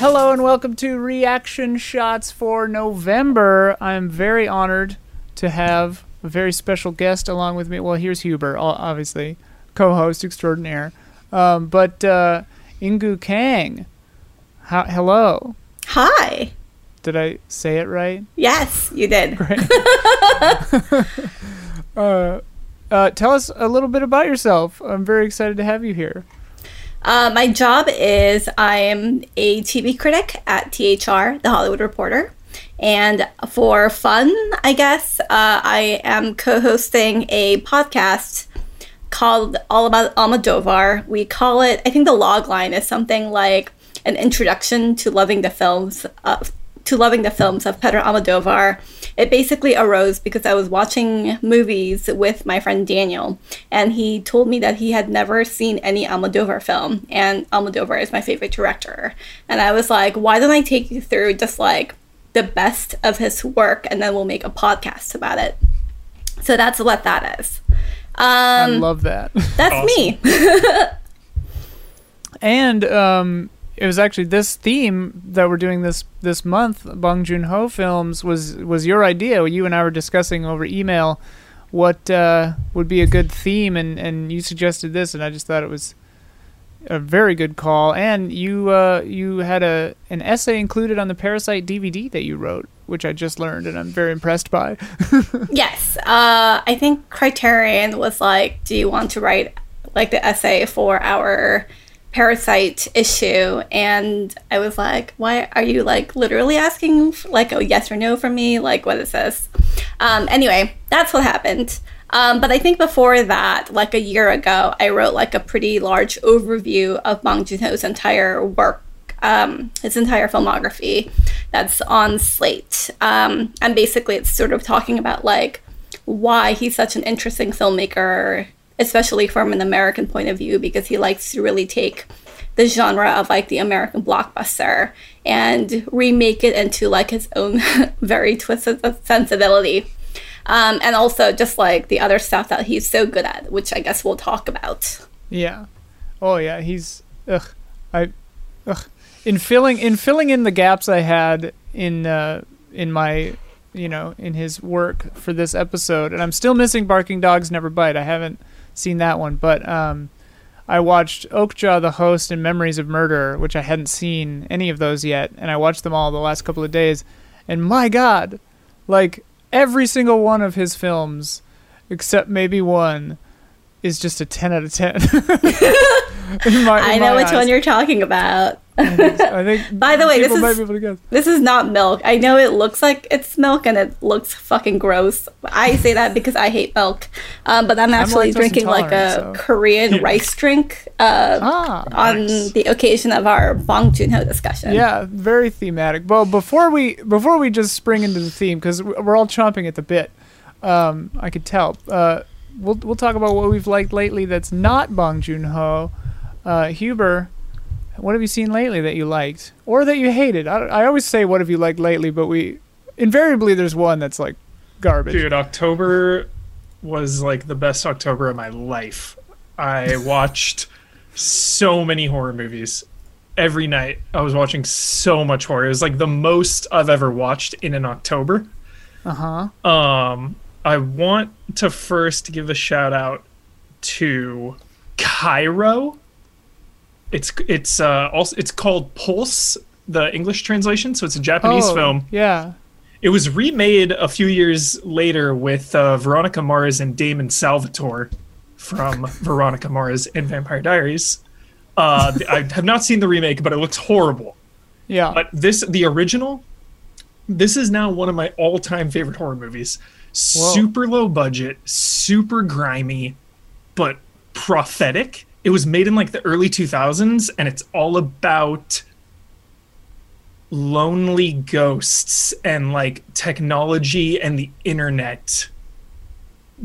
Hello and welcome to Reaction Shots for November. I'm very honored to have a very special guest along with me. Well, here's Huber, obviously, co-host extraordinaire. Um, but uh, Inkoo Kang, hello. Hi. Did I say it right? Yes, you did. Great. uh, uh, tell us a little bit about yourself. I'm very excited to have you here. Uh, my job is I'm a TV critic at THR, The Hollywood Reporter. And for fun, I guess, uh, I am co hosting a podcast called All About Almodovar. We call it, I think the log line is something like an introduction to loving the films of to loving the films of Pedro Almodovar. It basically arose because I was watching movies with my friend Daniel, and he told me that he had never seen any Almodovar film, and Almodovar is my favorite director. And I was like, why don't I take you through just like the best of his work, and then we'll make a podcast about it. So that's what that is. I Um, love that. that's me. And um, it was actually this theme that we're doing this this month, Bong Joon Ho films, was was your idea. You and I were discussing over email what uh, would be a good theme, and, and you suggested this, and I just thought it was a very good call. And you uh, you had a an essay included on the Parasite DVD that you wrote, which I just learned, and I'm very impressed by. Yes. Uh, I think Criterion was like, do you want to write like the essay for our Parasite issue? And I was like, why are you like literally asking like a yes or no from me? Like, what is this? Um, anyway, that's what happened. Um, but I think before that, like a year ago, I wrote like a pretty large overview of Bong Joon Ho's entire work um, his entire filmography that's on Slate. Um, and basically, it's sort of talking about like why he's such an interesting filmmaker, especially from an American point of view, because he likes to really take the genre of like the American blockbuster and remake it into like his own very twisted sensibility. Um, and also just like the other stuff that he's so good at, which I guess we'll talk about. Yeah. Oh yeah, he's ugh. I ugh. In filling in filling in the gaps I had in uh in my you know, in his work for this episode, and I'm still missing Barking Dogs Never Bite. I haven't seen that one, but um I watched Okja the Host and Memories of Murder, which I hadn't seen any of those yet, and I watched them all the last couple of days. And my god, like every single one of his films except maybe one is just a 10 out of 10. In my- in I know which eyes. one you're talking about. I think By the way, this people might is- be able to guess. This is not milk. I know it looks like it's milk and it looks fucking gross. I say that because I hate milk. Um, but I'm actually lactose drinking like a so- Korean rice drink uh, Ah, on nice. the occasion of our Bong Joon Ho discussion. yeah, very thematic. Well, before we before we just spring into the theme because we're all chomping at the bit, um, I could tell. Uh, we'll we'll talk about what we've liked lately. That's not Bong Joon Ho. Uh, Huber, what have you seen lately that you liked or that you hated? I, I always say what have you liked lately, but we invariably there's one that's like garbage. Dude, October was like the best October of my life. I watched so many horror movies. Every night I was watching so much horror. It was like the most I've ever watched in an October. Uh huh. Um I want to first give a shout out to Kairo. It's it's uh also it's called Pulse, the English translation, so it's a Japanese oh, film. Yeah. It was remade a few years later with uh, Veronica Mars and Damon Salvatore from Veronica Mars and Vampire Diaries. Uh, I have not seen the remake, but it looks horrible. Yeah. But this, the original, this is now one of my all-time favorite horror movies. Whoa. Super low budget, super grimy, but prophetic. It was made in like the early 2000s, and it's all about lonely ghosts and like technology and the internet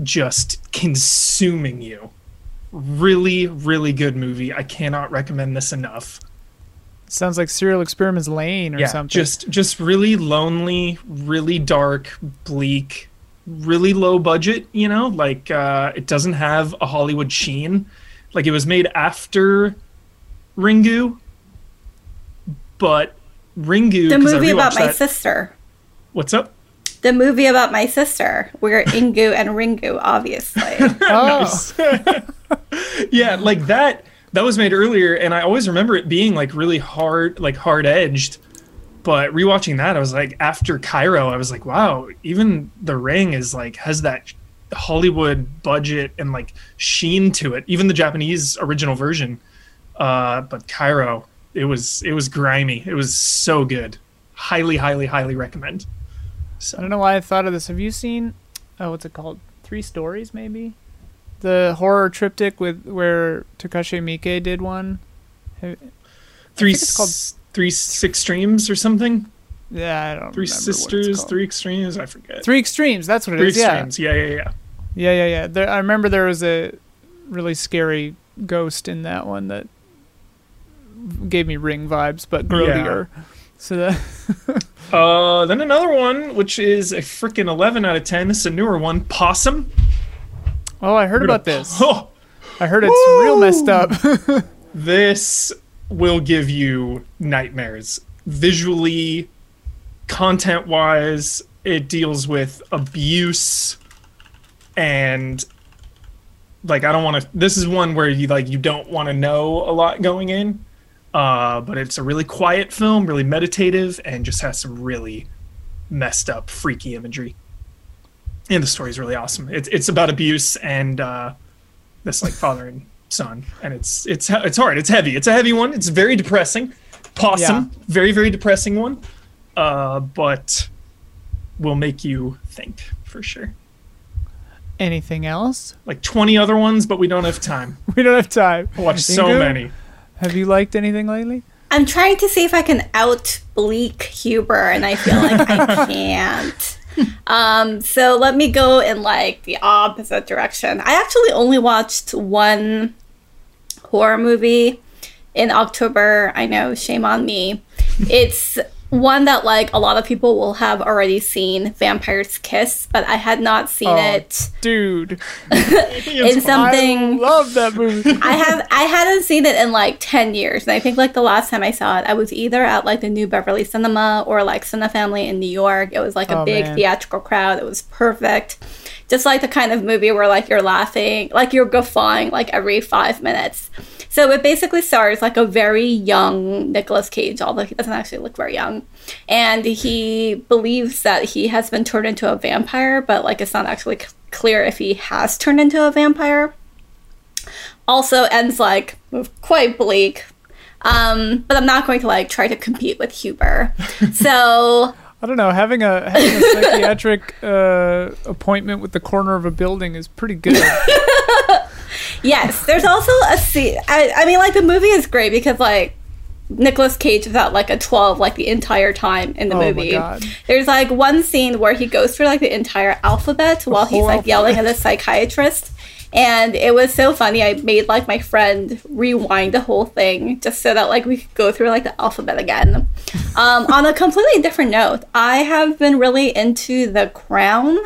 just consuming you. Really, really good movie. I cannot recommend this enough. Sounds like Serial Experiments Lain or yeah, something. just just really lonely, really dark, bleak, really low budget. You know, like uh, it doesn't have a Hollywood sheen. Like it was made after Ringu, but Ringu. The 'cause I movie about my that. sister. What's up? The movie about my sister, where Inkoo and Ringu, obviously. Oh, yeah, like that. That was made earlier, and I always remember it being like really hard, like hard edged. But rewatching that, I was like, after Kairo, I was like, wow, even The Ring is like has that Hollywood budget and like sheen to it. Even the Japanese original version. Uh, but Kairo, it was it was grimy. It was so good. Highly, highly, highly recommend. So I don't know why I thought of this. Have you seen? Oh, what's it called? Three Stories, maybe. The horror triptych with where Takashi Miike did one. Three, it's called- three six streams or something. yeah, I don't. Three remember what it's sisters, three extremes. I forget. Three extremes. That's what it Three is. Yeah, extremes. Yeah, yeah, yeah. yeah, yeah, yeah. Yeah. There, I remember there was a really scary ghost in that one that gave me ring vibes, but grodier. So that Uh, then another one, which is a freaking 11 out of 10. This is a newer one. Possum. oh, I heard about this. Oh, I heard it's real messed up. this will give you nightmares. Visually, content wise, it deals with abuse and like I don't want to this is one where you like you don't want to know a lot going in. Uh, but it's a really quiet film, really meditative, and just has some really messed up, freaky imagery. And the story is really awesome. It's it's about abuse and uh, this like father and son, and it's it's it's hard. It's heavy. It's a heavy one. It's very depressing. Possum, very very depressing one, uh, but will make you think for sure. Anything else? Like twenty other ones, but we don't have time. We don't have time. I watched so Inkoo? many. Have you liked anything lately? I'm trying to see if I can out bleak Huber, and I feel like I can't. Um, so let me go in like the opposite direction. I actually only watched one horror movie in October. I know, shame on me. It's one that like a lot of people will have already seen, Vampire's Kiss, but I had not seen Oh. it Dude, in something I love that movie. I have I hadn't seen it in like ten years, and I think like the last time I saw it, I was either at like the New Beverly Cinema or like Cine Family in New York. It was like a Oh, big man. theatrical crowd. It was perfect, just like the kind of movie where like you're laughing, like you're guffawing like every five minutes. So it basically stars like a very young Nicolas Cage, although he doesn't actually look very young, and he believes that he has been turned into a vampire, but like it's not actually c- clear if he has turned into a vampire also ends like quite bleak. Um, but I'm not going to like try to compete with Huber. So I don't know. Having a having a psychiatric uh, appointment with the corner of a building is pretty good. yes, there's also a scene. I, I mean, like the movie is great because like Nicolas Cage is at like a 12 like the entire time in the Oh my movie. God. There's like one scene where he goes through like the entire alphabet while he's like yelling at the psychiatrist. And it was so funny. I made like my friend rewind the whole thing just so that like we could go through like the alphabet again. Um, on a completely different note, I have been really into The Crown.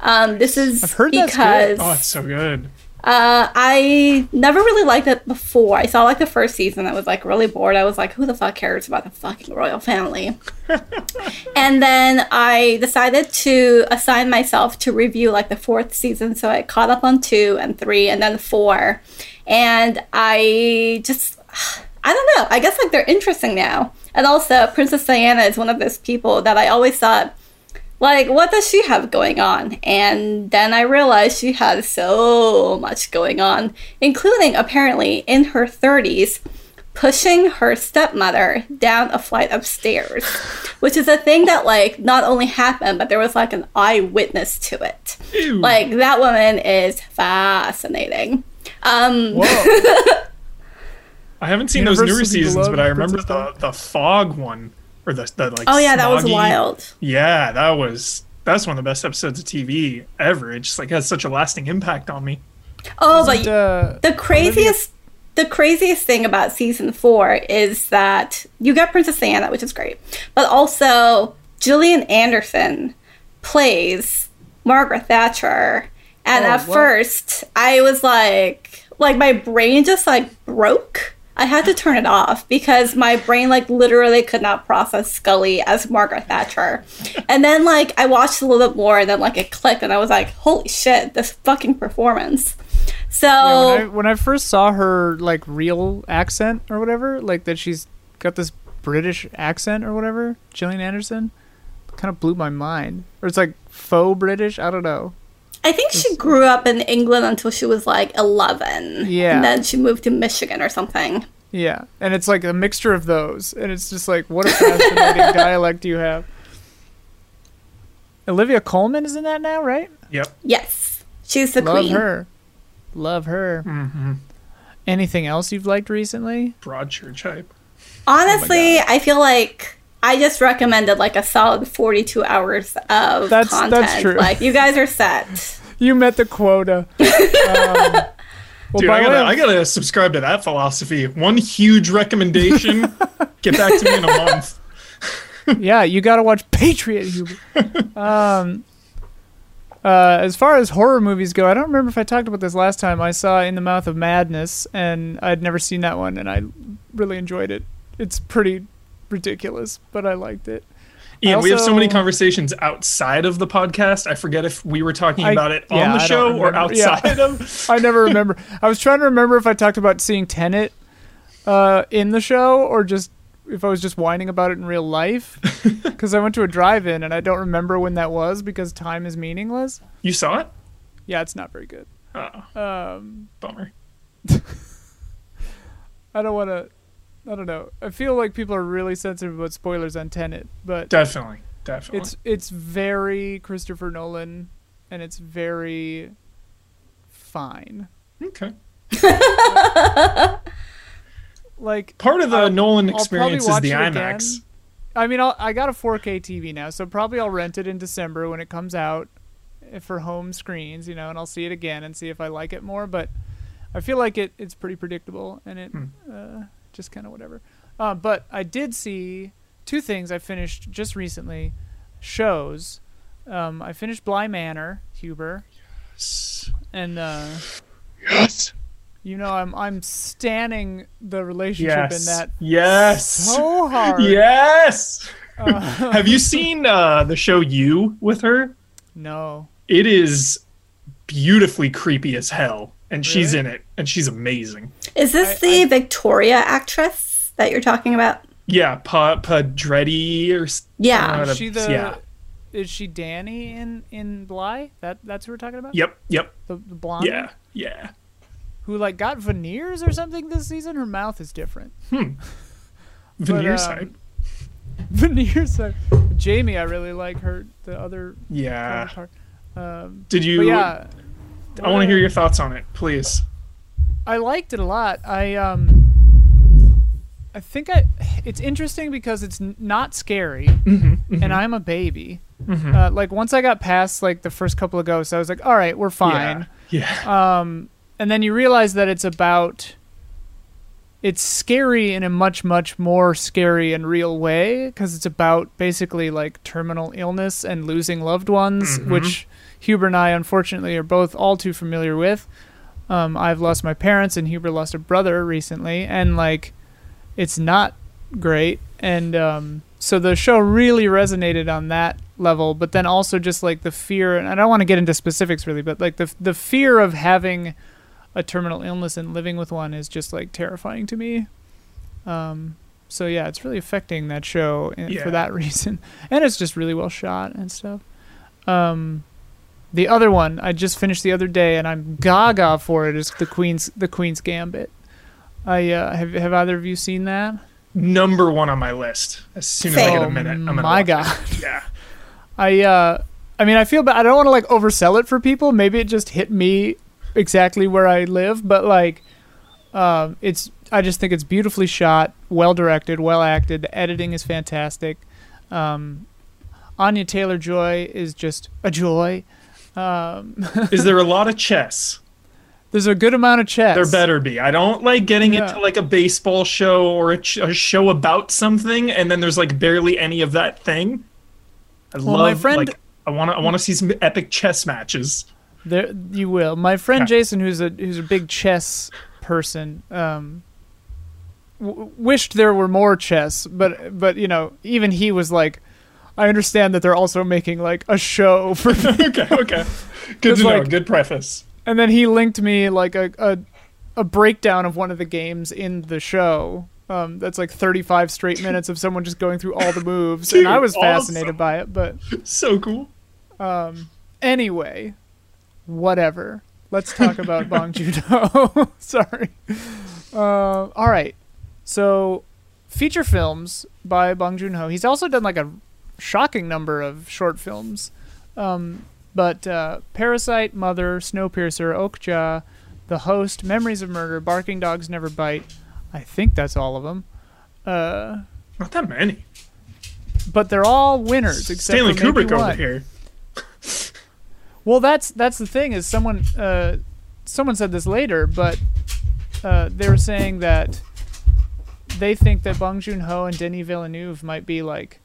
Um, this is I've heard because. Oh, it's so good. Uh, I never really liked it before. I saw like the first season. I was like really bored. I was like, who the fuck cares about the fucking royal family? and then I decided to assign myself to review like the fourth season. So I caught up on two and three and then four. And I just, I don't know. I guess like they're interesting now. And also, Princess Diana is one of those people that I always thought like what does she have going on? And then i realized she has so much going on including apparently in her 30s pushing her stepmother down a flight of stairs which is a thing that like not only happened but there was like an eyewitness to it. Ew. like that woman is fascinating. Um Whoa. I haven't seen those newer seasons, but I remember the the fog one or the, the like. oh yeah that was wild Yeah, that was that's one of the best episodes of TV ever. It just like has such a lasting impact on me. oh but Isn't, uh, The craziest the craziest thing about season four is that you get Princess Diana, which is great, but also Gillian Anderson plays Margaret Thatcher. And Oh, at what? first I was like like my brain just like broke I had to turn it off because my brain like literally could not process Scully as Margaret Thatcher. And then like I watched a little bit more and then like it clicked and I was like, holy shit, this fucking performance. So Yeah, when, I, when I first saw her like real accent or whatever, like that she's got this British accent or whatever, Gillian Anderson, kind of blew my mind. Or it's like faux British. I don't know. I think she grew up in England until she was like 11. Yeah. And then she moved to Michigan or something. Yeah, and it's like a mixture of those, and it's just like what a fascinating dialect you have. Olivia Colman is in that now, right? Yep. Yes. She's the Love queen. Love her. Love her. Mm-hmm. Anything else you've liked recently? Broadchurch hype. Honestly, I feel like I just recommended like a solid 42 hours of That's- content. that's true. Like you guys are set. You met the quota. Um, well, Dude, by I gotta, of- I gotta subscribe to that philosophy. One huge recommendation. Get back to me in a month. yeah, you got to watch Patriot. Huber. um, uh, as far as horror movies go, I don't remember if I talked about this last time. I saw In the Mouth of Madness, and I'd never seen that one, and I really enjoyed it. It's pretty ridiculous, but I liked it. Ian, we have so many conversations outside of the podcast. I forget if we were talking I- about it on yeah, the show or remember. Yeah. outside of. I never remember. I was trying to remember if I talked about seeing Tenet uh, in the show or just if I was just whining about it in real life. Because I went to a drive-in and I don't remember when that was because time is meaningless. You saw it? Yeah, it's not very good. Oh, Um, bummer. I don't want to. I don't know. I feel like people are really sensitive about spoilers on Tenet, but Definitely, definitely. it's it's very Christopher Nolan, and it's very fine. okay. Like Part of the I'll- Nolan experience is the it again. IMAX. I mean, I'll, I got a 4K TV now, so probably I'll rent it in December when it comes out for home screens, you know, and I'll see it again and see if I like it more. But I feel like it it's pretty predictable and it Hmm. uh, just kind of whatever. Uh, but I did see two things I finished just recently shows. Um, I finished Bly Manor, Huber, Yes. and uh, Yes. you know I'm I'm standing the relationship in that Yes. so hard. Yes. Uh, Have you seen uh, the show You with her? no. It is beautifully creepy as hell, and she's in it, and she's amazing. Is this I- the Victoria actress that you're talking about? Yeah, Pa Pedretti or Yeah. Is she the? yeah. Is she Danny in in Bly? That that's who we're talking about. Yep, yep, The, the blonde. yeah, yeah. Who like got veneers or something this season? Her mouth is different. Hmm. Veneers um, hype. veneers. Are, Jamie, I really like her. The other Yeah. counterpart. Um, Did you? yeah, I want to hear your thoughts on it, please. I liked it a lot. I um, I think I. It's interesting because it's n- not scary, Mm-hmm, and I'm a baby. Uh, like once I got past like the first couple of ghosts, I was like, all right, we're fine. Yeah. yeah. um, and then you realize that it's about it's scary in a much much more scary and real way because it's about basically like terminal illness and losing loved ones Mhm. which huber and i unfortunately are both all too familiar with um, i've lost my parents and huber lost a brother recently and like it's not great. And um, so the show really resonated on that level but then also just like the fear and i don't want to get into specifics really but like the the fear of having a terminal illness and living with one is just like terrifying to me. Um, so yeah it's really affecting that show in, Yeah. for that reason. And it's just really well shot and stuff. Um, the other one I just finished the other day and I'm gaga for it is the Queen's the Queen's Gambit. I uh, have have either of you seen that? Number one on my list. As soon as I get a minute, I'm gonna my god. it. Yeah. I uh I mean I feel bad I don't want to like oversell it for people. Maybe it just hit me exactly where I live, but like um it's I just think it's beautifully shot, well directed, well acted. The editing is fantastic. Um Anya Taylor Joy is just a joy. Um Is there a lot of chess? there's a good amount of chess. There better be. I don't like getting Yeah. into like a baseball show or a, ch- a show about something, and then there's like barely any of that thing. I Well, love my friend- like I want to I want to see some epic chess matches. There, you will. My friend Okay. Jason, who's a who's a big chess person, um, w- wished there were more chess, but but you know, even he was like, I understand that they're also making like a show for. okay, okay. Good to know. Good preface. and then he linked me like a a, a breakdown of one of the games in the show. Um, that's like 35 straight minutes of someone just going through all the moves, and I Dude, was fascinated awesome. by it. But So cool. um, anyway, whatever. Let's talk about Bong Joon Ho. Sorry. Uh, all right. So, feature films by Bong Joon Ho. He's also done like a shocking number of short films. Um, but uh, Parasite, Mother, Snowpiercer, Okja, The Host, Memories of Murder, Barking Dogs Never Bite. I think that's all of them. Uh, Not that many. but they're all winners except Stanley Kubrick over one. here. Well, that's that's the thing is someone uh, someone said this later, but uh, they were saying that they think that Bong Joon Ho and Denis Villeneuve might be like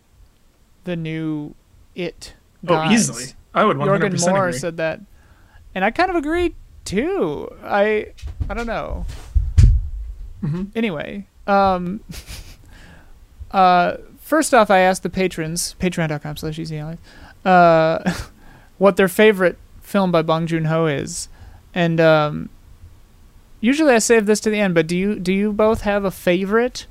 the new it Oh, easily. I would 100% Jorgen Moore agree. said that, and I kind of agree too. I I don't know. Mhm. Anyway, um, uh, first off, I asked the patrons, patreon.com slash easy allies, uh, what their favorite film by Bong Joon Ho is, and um, usually I save this to the end. But do you do you both have a favorite?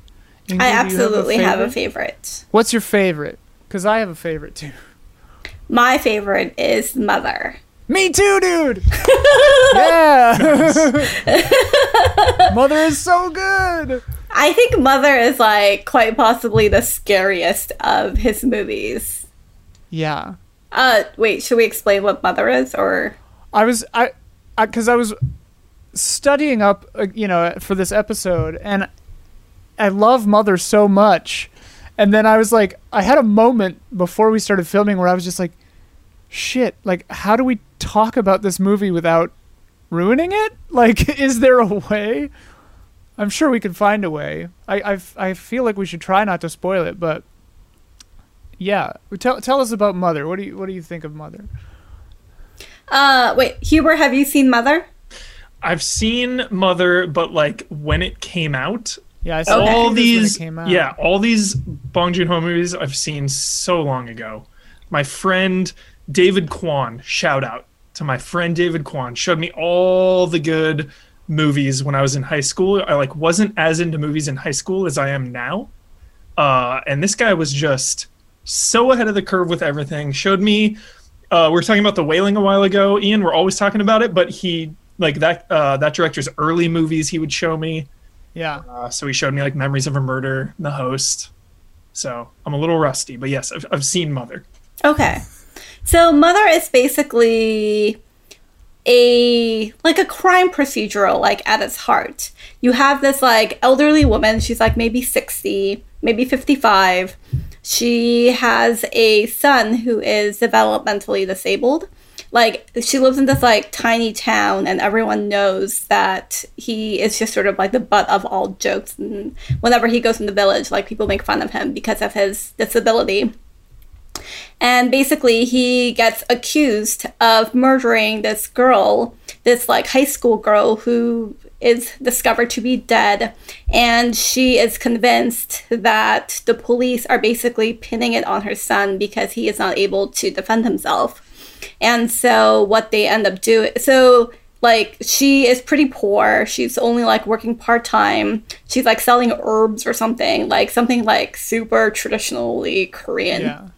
Ingrid, I do you absolutely have a favorite? favorite. What's your favorite? Because I have a favorite too. My favorite is Mother. Me too, dude. yeah. Mother is so good. I think Mother is like quite possibly the scariest of his movies. Yeah. Uh, wait, should we explain what Mother is, or I was I cuz I was studying up uh, you know for this episode and I love Mother so much. And then I was like I had a moment before we started filming where I was just like shit, like how do we talk about this movie without ruining it? Like is there a way? I'm sure we could find a way. I I, I feel like we should try not to spoil it, but yeah, tell tell us about Mother. What do you what do you think of Mother? uh, wait, Huber, have you seen Mother? I've seen Mother, but like when it came out, Yeah, I saw Okay. All think when it these, came out. yeah, all these Bong Joon Ho movies I've seen so long ago. My friend David Kwan, shout out to my friend David Kwan, showed me all the good movies when I was in high school. I like wasn't as into movies in high school as I am now, uh, and this guy was just so ahead of the curve with everything. Showed me. Uh, we were talking about the Wailing a while ago, Ian. We're always talking about it, but he like that uh, that director's early movies he would show me. Yeah. Uh, so he showed me like Memories of a Murder, The Host. So I'm a little rusty, but yes, I've, I've seen Mother. Okay. So Mother is basically a like a crime procedural like at its heart. You have this like elderly woman, she's like maybe 60, maybe 55. She has a son who is developmentally disabled. Like she lives in this like tiny town and everyone knows that he is just sort of like the butt of all jokes and whenever he goes in the village like people make fun of him because of his disability. And basically, he gets accused of murdering this girl, this like high school girl who is discovered to be dead. And she is convinced that the police are basically pinning it on her son because he is not able to defend himself. And so, what they end up doing, so like she is pretty poor. She's only like working part time. She's like selling herbs or something, like something like super traditionally Korean. Yeah.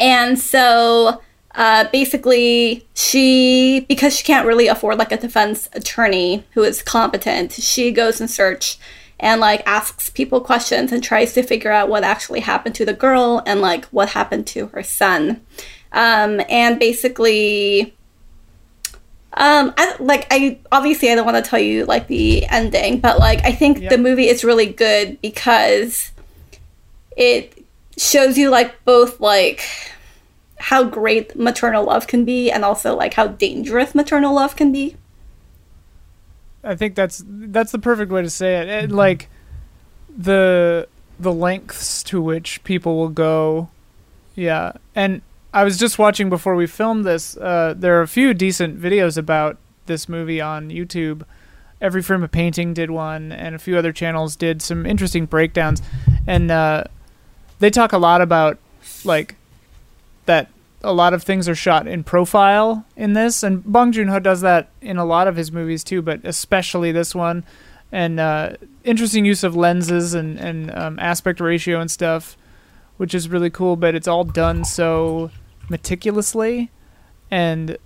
And so uh, basically, she, because she can't really afford like a defense attorney who is competent, she goes in search and like asks people questions and tries to figure out what actually happened to the girl and like what happened to her son. Um, and basically, um, I like I obviously I don't want to tell you like the ending, but like I think Yeah. the movie is really good because it shows you like both like how great maternal love can be and also like how dangerous maternal love can be. I think that's that's the perfect way to say it. it. Like the the lengths to which people will go. Yeah. And I was just watching before we filmed this, uh, there are a few decent videos about this movie on YouTube. Every Frame of Painting did one, and a few other channels did some interesting breakdowns, and uh, they talk a lot about like that. A lot of things are shot in profile in this, and Bong Joon Ho does that in a lot of his movies too, but especially this one. And uh, interesting use of lenses and and um, aspect ratio and stuff, which is really cool. But it's all done so meticulously, and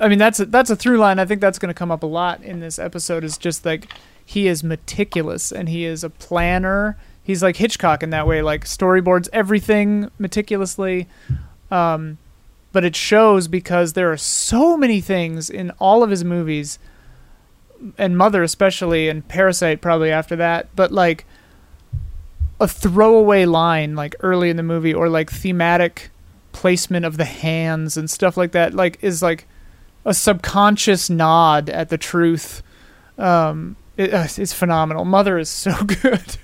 I mean that's a, that's a through line. I think that's going to come up a lot in this episode. Is just like he is meticulous and he is a planner. He's like Hitchcock in that way, like storyboards everything meticulously. Um, but it shows because there are so many things in all of his movies, and Mother especially, and Parasite probably after that. But like a throwaway line, like early in the movie, or like thematic placement of the hands and stuff like that, like is like a subconscious nod at the truth. Um, it, uh, it's phenomenal. Mother is so good.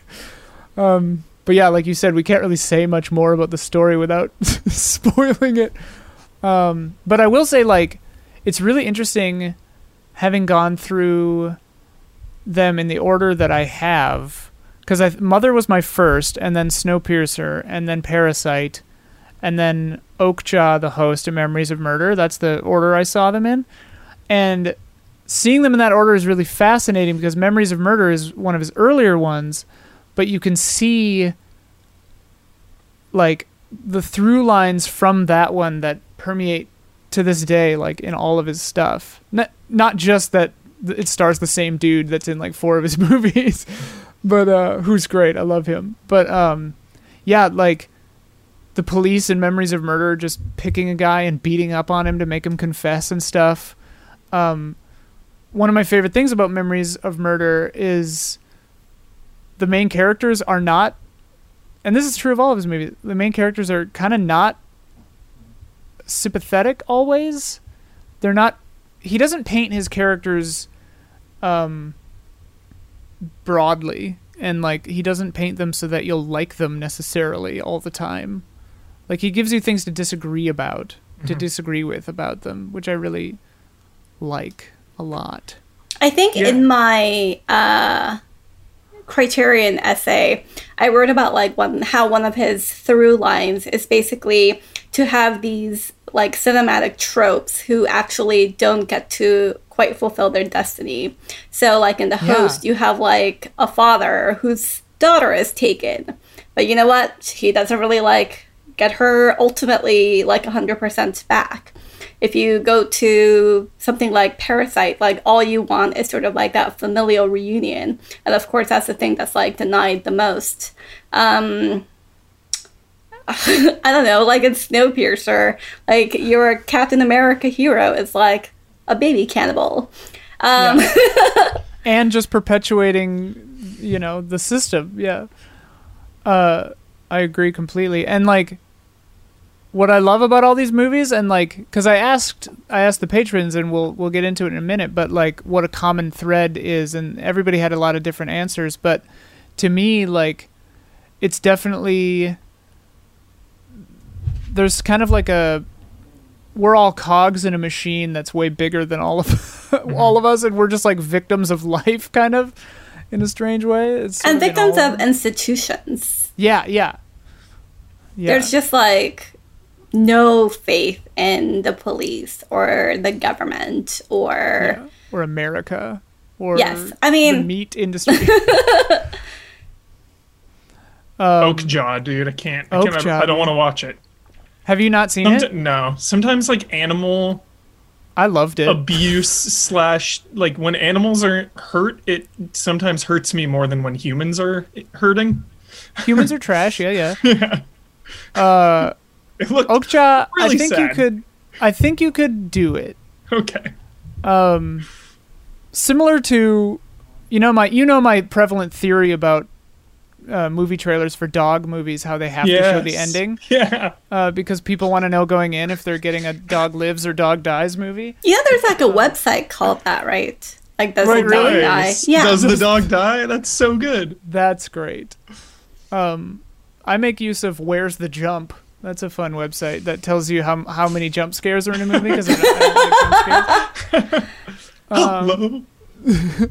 um, but yeah, like you said, we can't really say much more about the story without spoiling it. Um, but I will say, like, it's really interesting having gone through them in the order that I have, because Mother was my first, and then Snowpiercer, and then Parasite, and then Okja, the host of Memories of Murder. That's the order I saw them in. And seeing them in that order is really fascinating because Memories of Murder is one of his earlier ones, but you can see like the through lines from that one that permeate to this day like in all of his stuff. Not not just that it stars the same dude that's in like four of his movies, but uh who's great. I love him. But um yeah, like the police and memories of murder just picking a guy and beating up on him to make him confess and stuff. Um, one of my favorite things about memories of murder is the main characters are not, and this is true of all of his movies. The main characters are kind of not sympathetic always. They're not. He doesn't paint his characters um, broadly and like he doesn't paint them so that you'll like them necessarily all the time like he gives you things to disagree about, to Mhm. disagree with about them, which I really like a lot. I think Yeah. in my uh, Criterion essay, I wrote about like one how one of his through lines is basically to have these like cinematic tropes who actually don't get to quite fulfill their destiny. So like in the Yeah. host, you have like a father whose daughter is taken, but you know what? He doesn't really like get her ultimately like 100% back if you go to something like Parasite, like all you want is sort of like that familial reunion. And of course, that's the thing that's like denied the most. Um, I don't know, like in Snowpiercer, like your Captain America hero is like a baby cannibal. Um, And just perpetuating, you know, the system. Yeah. Uh, I agree completely. And like, what I love about all these movies, and like, because I asked, I asked the patrons, and we'll we'll get into it in a minute. But like, what a common thread is, and everybody had a lot of different answers. But to me, like, it's definitely there's kind of like a we're all cogs in a machine that's way bigger than all of all of mm-hmm. us and we're just like victims of life kind of in a strange way it's and victims all of institutions. yeah yeah yeah There's just like no faith in the police or the government or. yeah. or america or Yes, I the mean- meat industry um, Okja, dude. I can't. I, can't I don't want to watch it. have you not seen Somet- it no. Sometimes like animal i loved it abuse slash like when animals are hurt, it sometimes hurts me more than when humans are hurting. humans are trash yeah yeah Yeah. uh It looked okja Really i think you could i think you could do it okay. um similar to you know my you know my prevalent theory about uh, movie trailers for dog movies how they have to show the ending Yeah. uh, because people want to know going in if they're getting a dog lives or dog dies movie yeah there's like a website called that, right? Like, does Right, the dog really? die? Yeah. Does the dog die? That's so good. that's great um i make use of where's the jump that's a fun website that tells you how how many jump scares are in a movie because I, don't- I don't like jump scares. Um,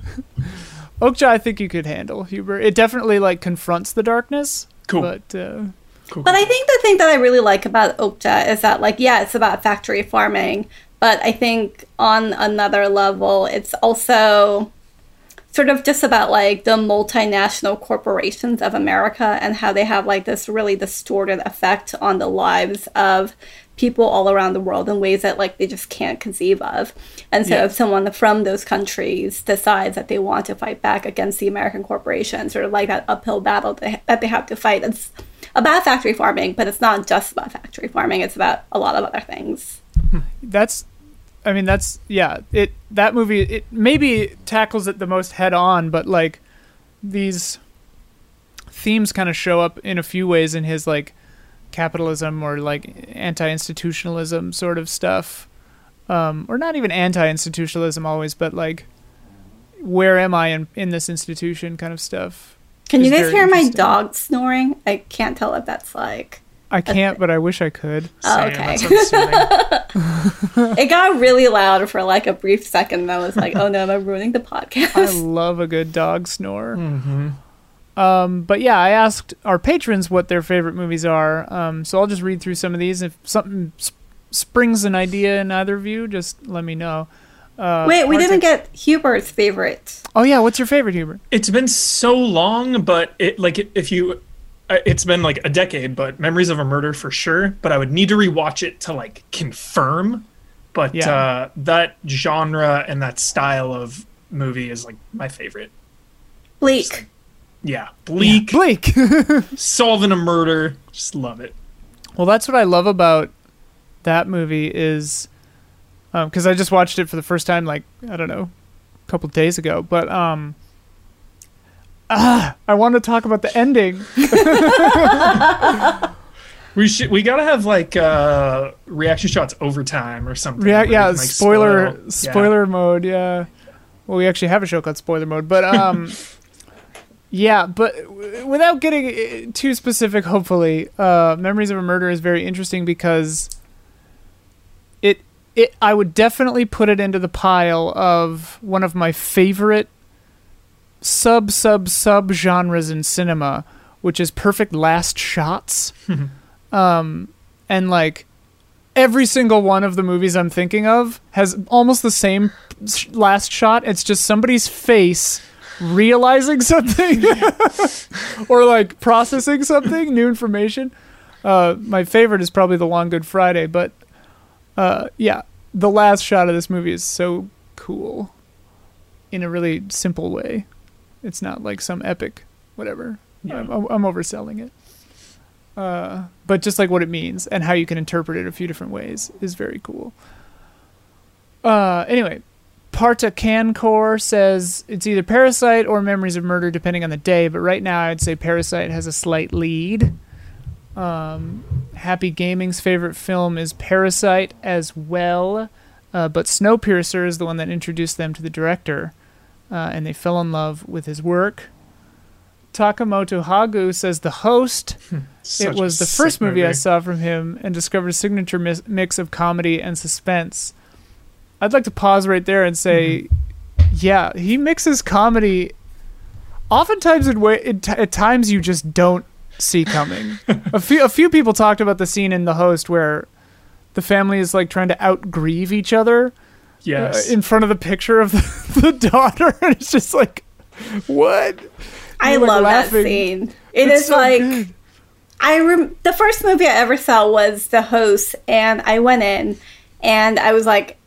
Okja, I think you could handle Huber. It definitely like confronts the darkness. Cool. But uh, Cool. But I think the thing that I really like about Okja is that, like, yeah, it's about factory farming, but I think on another level, it's also sort of just about like the multinational corporations of America and how they have like this really distorted effect on the lives of people all around the world in ways that like they just can't conceive of. And so Yeah. if someone from those countries decides that they want to fight back against the American corporations or like that uphill battle that that they have to fight, it's about factory farming, but it's not just about factory farming. It's about a lot of other things. Hmm. that's I mean that's yeah, it that movie it maybe tackles it the most head on, but like these themes kind of show up in a few ways in his like capitalism or like anti-institutionalism sort of stuff. Um or not even anti-institutionalism always, but like where am I in in this institution kind of stuff. Can you guys hear my dog snoring? I can't tell if that's like. I can't, but I wish I could. Oh, okay. it got really loud for like a brief second. And I was like, oh no, am I ruining the podcast? I love a good dog snore. Mhm. Um, but yeah, I asked our patrons what their favorite movies are. Um, so I'll just read through some of these. If something sp- springs an idea in either of you, just let me know. Uh, Wait, we didn't get Huber's favorite. Oh yeah, what's your favorite, Huber? It's been so long, but it like if you, it's been like a decade. But Memories of a Murder for sure. But I would need to rewatch it to like confirm. But Yeah. uh, that genre and that style of movie is like my favorite. Bleak. Yeah, bleak, Bleak. solving a murder, just love it. well, that's what I love about that movie is because I just watched it for the first time, like I don't know, a couple days ago. But um, ah, I want to talk about the ending. We should we gotta have like uh reaction shots over time or something. Yeah, yeah, like, spoiler spoil- yeah. spoiler mode, yeah. Well, we actually have a show called Spoiler Mode, but um yeah, but w- without getting uh, too specific, hopefully, uh Memories of a Murder is very interesting because it it I would definitely put it into the pile of one of my favorite sub sub sub genres in cinema, which is perfect last shots. um and like every single one of the movies I'm thinking of has almost the same last shot. It's just somebody's face realizing something or like processing something, new information. Uh, my favorite is probably The Long Good Friday, but uh, yeah, the last shot of this movie is so cool in a really simple way. It's not like some epic whatever. Yeah. I'm, I'm overselling it. Uh, but just like what it means and how you can interpret it a few different ways is very cool. Uh, anyway, Parta Cancor says it's either Parasite or Memories of Murder, depending on the day. But right now, I'd say Parasite has a slight lead. Um, Happy Gaming's favorite film is Parasite as well, uh, but Snowpiercer is the one that introduced them to the director, uh, and they fell in love with his work. Takamoto Hagu says The Host it was the first movie, I saw from him and discovered a signature mis- mix of comedy and suspense. I'd like to pause right there and say, yeah, he mixes comedy oftentimes in way in t- at times you just don't see coming. a few a few people talked about the scene in The Host where the family is like trying to out grieve each other uh, Yes. in front of the picture of the, the daughter and it's just like what? I like, love laughing. that scene. It It's is so like good. I rem- the first movie I ever saw was The Host, and I went in, and I was like,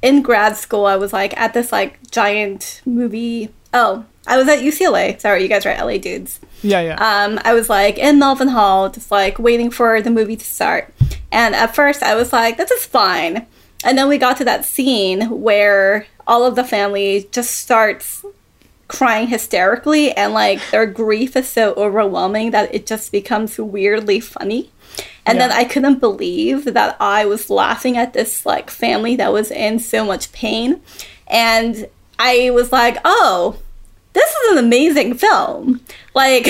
in grad school, I was like at this like giant movie. Oh, I was at UCLA. Sorry, you guys are LA dudes. Yeah, yeah. Um, I was like in Melnitz Hall, just like waiting for the movie to start. And at first, I was like, "This is fine." And then we got to that scene where all of the family just starts crying hysterically, and like their grief is so overwhelming that it just becomes weirdly funny. And then I couldn't believe that I was laughing at this like family that was in so much pain. And I was like, oh, this is an amazing film. Like,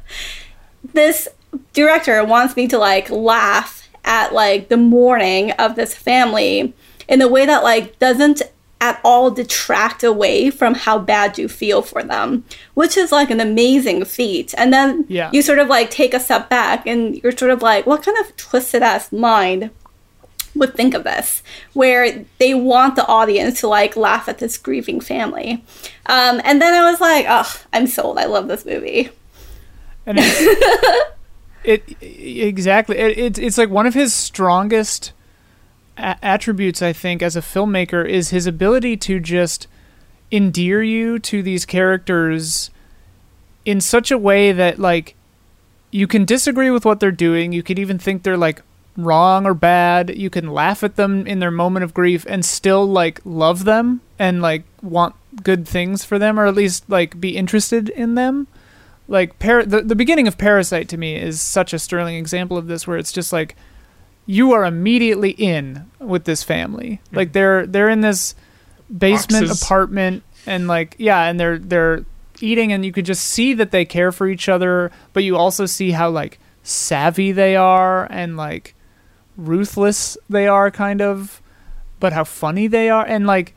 this director wants me to like laugh at like the mourning of this family in a way that like doesn't at all detract away from how bad you feel for them, which is like an amazing feat. And then Yeah. you sort of like take a step back and you're sort of like, what kind of twisted ass mind would think of this, where they want the audience to like laugh at this grieving family. Um, and then I was like, oh, I'm sold. I love this movie. and it's, it exactly. It, it's it's like one of his strongest a- attributes i think as a filmmaker is his ability to just endear you to these characters in such a way that like you can disagree with what they're doing. You could even think they're like wrong or bad. You can laugh at them in their moment of grief and still like love them and like want good things for them or at least like be interested in them like Par- the, the beginning of parasite to me is such a sterling example of this where it's just like you are immediately in with this family. Hmm. Like they're they're in this basement Boxes. apartment and like yeah and they're they're eating and you could just see that they care for each other but you also see how like savvy they are and like ruthless they are kind of but how funny they are. And like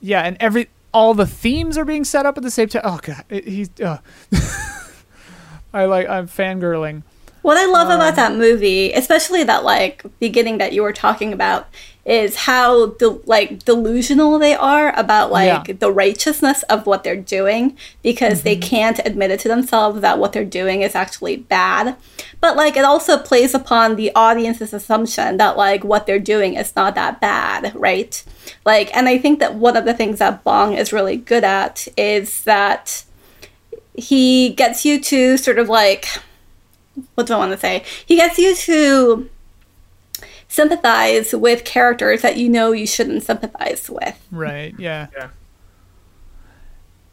yeah and every all the themes are being set up at the same time oh god it, he's uh. i like i'm fangirling What I love Um, about that movie, especially that like beginning that you were talking about, is how de- like delusional they are about like Yeah. the righteousness of what they're doing because they Mm-hmm. can't admit it to themselves that what they're doing is actually bad. But like it also plays upon the audience's assumption that like what they're doing is not that bad, right? Like and I think that one of the things that Bong is really good at is that he gets you to sort of like what do I want to say? He gets you to sympathize with characters that you know you shouldn't sympathize with. right yeah Yeah.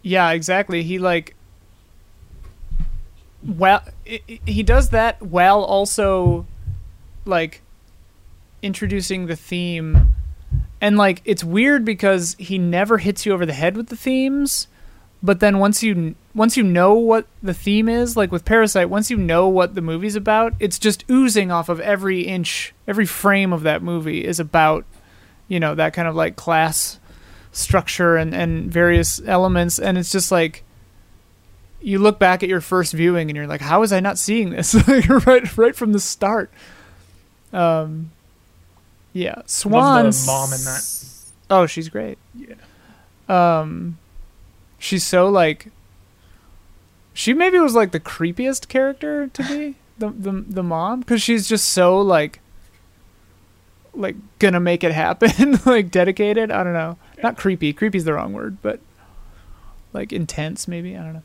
yeah exactly he like well i i- he does that while also like introducing the theme and like it's weird because he never hits you over the head with the themes but then once you once you know what the theme is like with parasite once you know what the movie's about it's just oozing off of every inch every frame of that movie is about you know that kind of like class structure and and various elements. And it's just like you look back at your first viewing and you're like how was i not seeing this? Right right from the start. Um yeah. Swan Love the mom in that. oh she's great. Yeah. um she's so like she maybe was like the creepiest character to me the the, the mom because she's just so like like gonna make it happen like dedicated. I don't know. Not creepy. Creepy's the wrong word but like intense maybe? I don't know.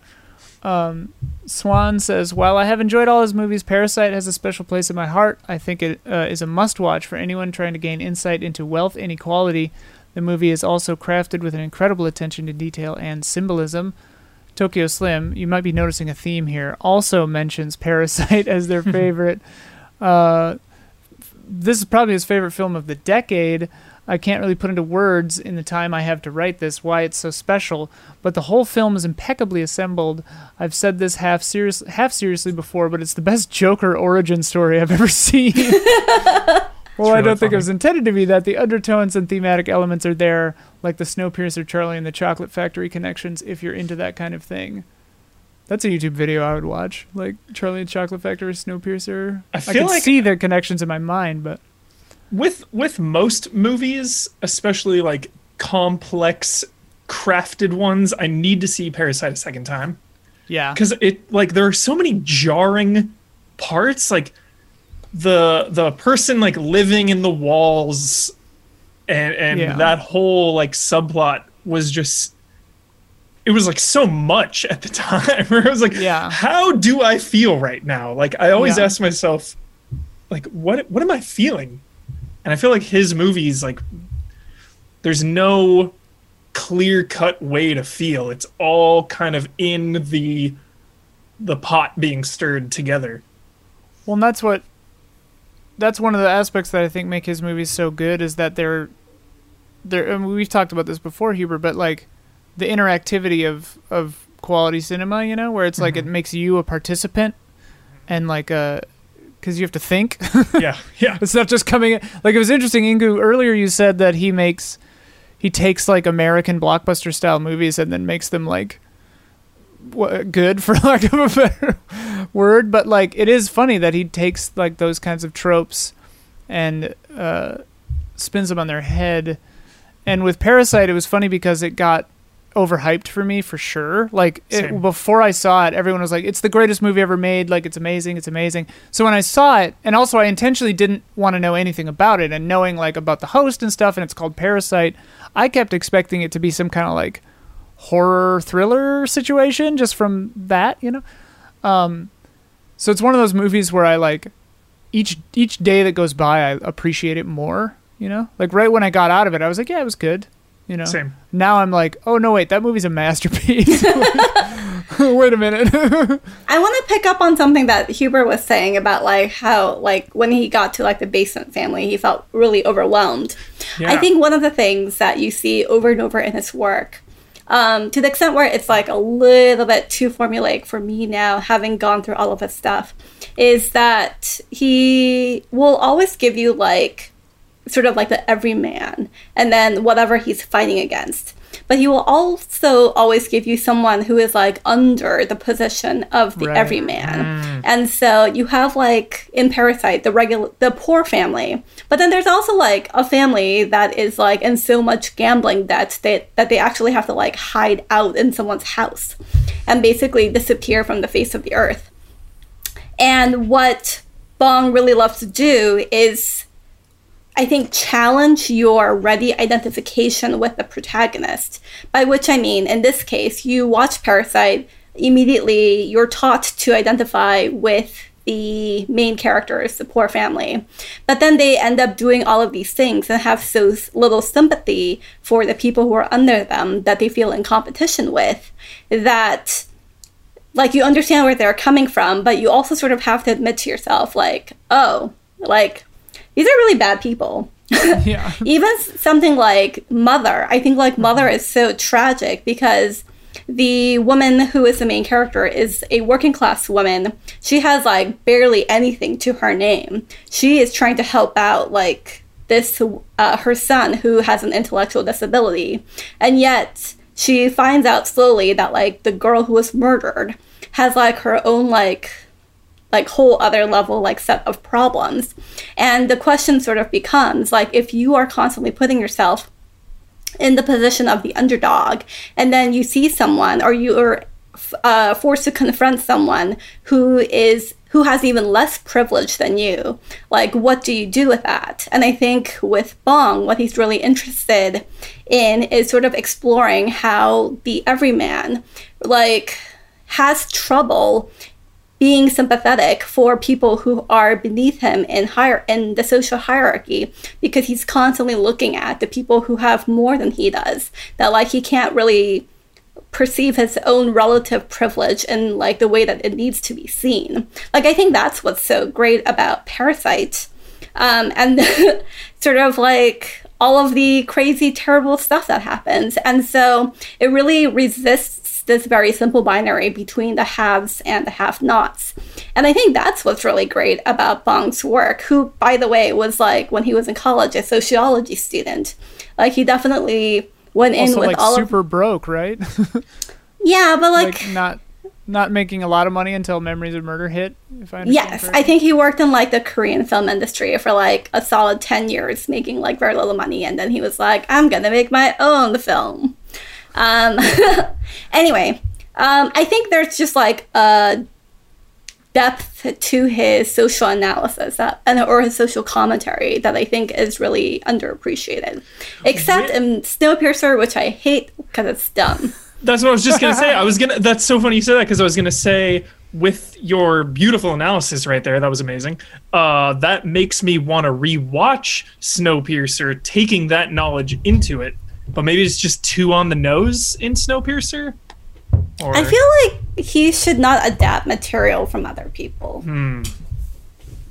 Um, Swan says, While I have enjoyed all his movies, Parasite has a special place in my heart. I think it uh, is a must watch for anyone trying to gain insight into wealth inequality. The movie is also crafted with an incredible attention to detail and symbolism. Tokyo Slim, you might be noticing a theme here, also mentions Parasite as their favorite. uh, this is probably his favorite film of the decade. I can't really put into words in the time I have to write this why it's so special, but the whole film is impeccably assembled. I've said this half serious, half seriously before, but it's the best Joker origin story I've ever seen. well, I don't think it was intended to be that. The undertones and thematic elements are there, like the Snowpiercer Charlie and the Chocolate Factory connections. If you're into that kind of thing, that's a YouTube video I would watch, like Charlie and Chocolate Factory, Snowpiercer. I I feel can like- see the connections in my mind, but with with most movies, especially like complex crafted ones, I need to see Parasite a second time yeah, because it like there are so many jarring parts like the the person like living in the walls and and Yeah. that whole like subplot was just it was like so much at the time where I was like Yeah. how do I feel right now like I always Yeah. ask myself like what what am I feeling and I feel like his movies like there's no clear cut way to feel it's all kind of in the the pot being stirred together Well, and that's what that's one of the aspects that I think make his movies so good is that they're they're I mean, we've talked about this before, Huber, but like the interactivity of of quality cinema, you know, where it's like it mm-hmm. makes you a participant and like uh, a because you have to think. yeah yeah it's not just coming. Like it was interesting, Inkoo. Earlier, you said that he makes he takes like American blockbuster style movies and then makes them like wha- good for lack of a better word but like it is funny that he takes like those kinds of tropes and uh, spins them on their head. And with parasite it was funny because it got overhyped for me for sure. Like it, before i saw it everyone was like it's the greatest movie ever made. Like it's amazing. It's amazing. So when i saw it and also i intentionally didn't want to know anything about it and knowing like about the host and stuff and it's called parasite i kept expecting it to be some kind of like horror thriller situation just from that you know um so it's one of those movies where i like each each day that goes by i appreciate it more you know like right when i got out of it i was like yeah it was good you know Same. now i'm like oh no wait that movie's a masterpiece wait a minute I want to pick up on something that Huber was saying about like how like when he got to like the basement family, he felt really overwhelmed. Yeah. I think one of the things that you see over and over in his work, um, to the extent where it's like a little bit too formulaic for me now, having gone through all of his stuff, is that he will always give you like sort of like the everyman and then whatever he's fighting against. But he will also always give you someone who is like under the position of the Right. everyman. Mm. And so you have like in Parasite the regular the poor family. But then there's also like a family that is like in so much gambling debt that that they actually have to like hide out in someone's house and basically disappear from the face of the earth. And what Bong really loves to do is I think, challenge your ready identification with the protagonist. By which I mean, in this case, you watch Parasite, immediately you're taught to identify with the main characters, the poor family. But then they end up doing all of these things and have so little sympathy for the people who are under them that they feel in competition with that like you understand where they're coming from, but you also sort of have to admit to yourself, like, oh, like these are really bad people. yeah Even something like Mother, I think like Mother is so tragic because the woman who is the main character is a working class woman. She has like barely anything to her name. She is trying to help out like this uh, her son who has an intellectual disability, and yet she finds out slowly that like the girl who was murdered has like her own like like whole other level like set of problems. And the question sort of becomes like if you are constantly putting yourself in the position of the underdog and then you see someone or you are uh, forced to confront someone who is who has even less privilege than you like what do you do with that? And i think with bong what he's really interested in is sort of exploring how the everyman like has trouble being sympathetic for people who are beneath him in higher in the social hierarchy because he's constantly looking at the people who have more than he does. That like he can't really perceive his own relative privilege in like the way that it needs to be seen. Like i think that's what's so great about parasite. Um, and sort of like all of the crazy terrible stuff that happens. And so it really resists this very simple binary between the haves and the have nots and i think that's what's really great about bong's work who by the way was like when he was in college a sociology student like he definitely went in also with like all of super broke right yeah but like, like not not making a lot of money until memories of murder hit if i understand Yes, I think he worked in like the Korean film industry for like a solid 10 years, making like very little money. And then he was like, I'm going to make my own film. Um, anyway, um, I think there's just like a depth to his social analysis that, and or his social commentary that I think is really underappreciated. Except in Snowpiercer, which I hate because it's dumb. That's what I was just gonna say. I was gonna. That's so funny you said that because I was gonna say with your beautiful analysis right there, that was amazing. Uh, that makes me want to rewatch Snowpiercer, taking that knowledge into it. But maybe it's just too on the nose in Snowpiercer. Or, I feel like he should not adapt material from other people. Hmm.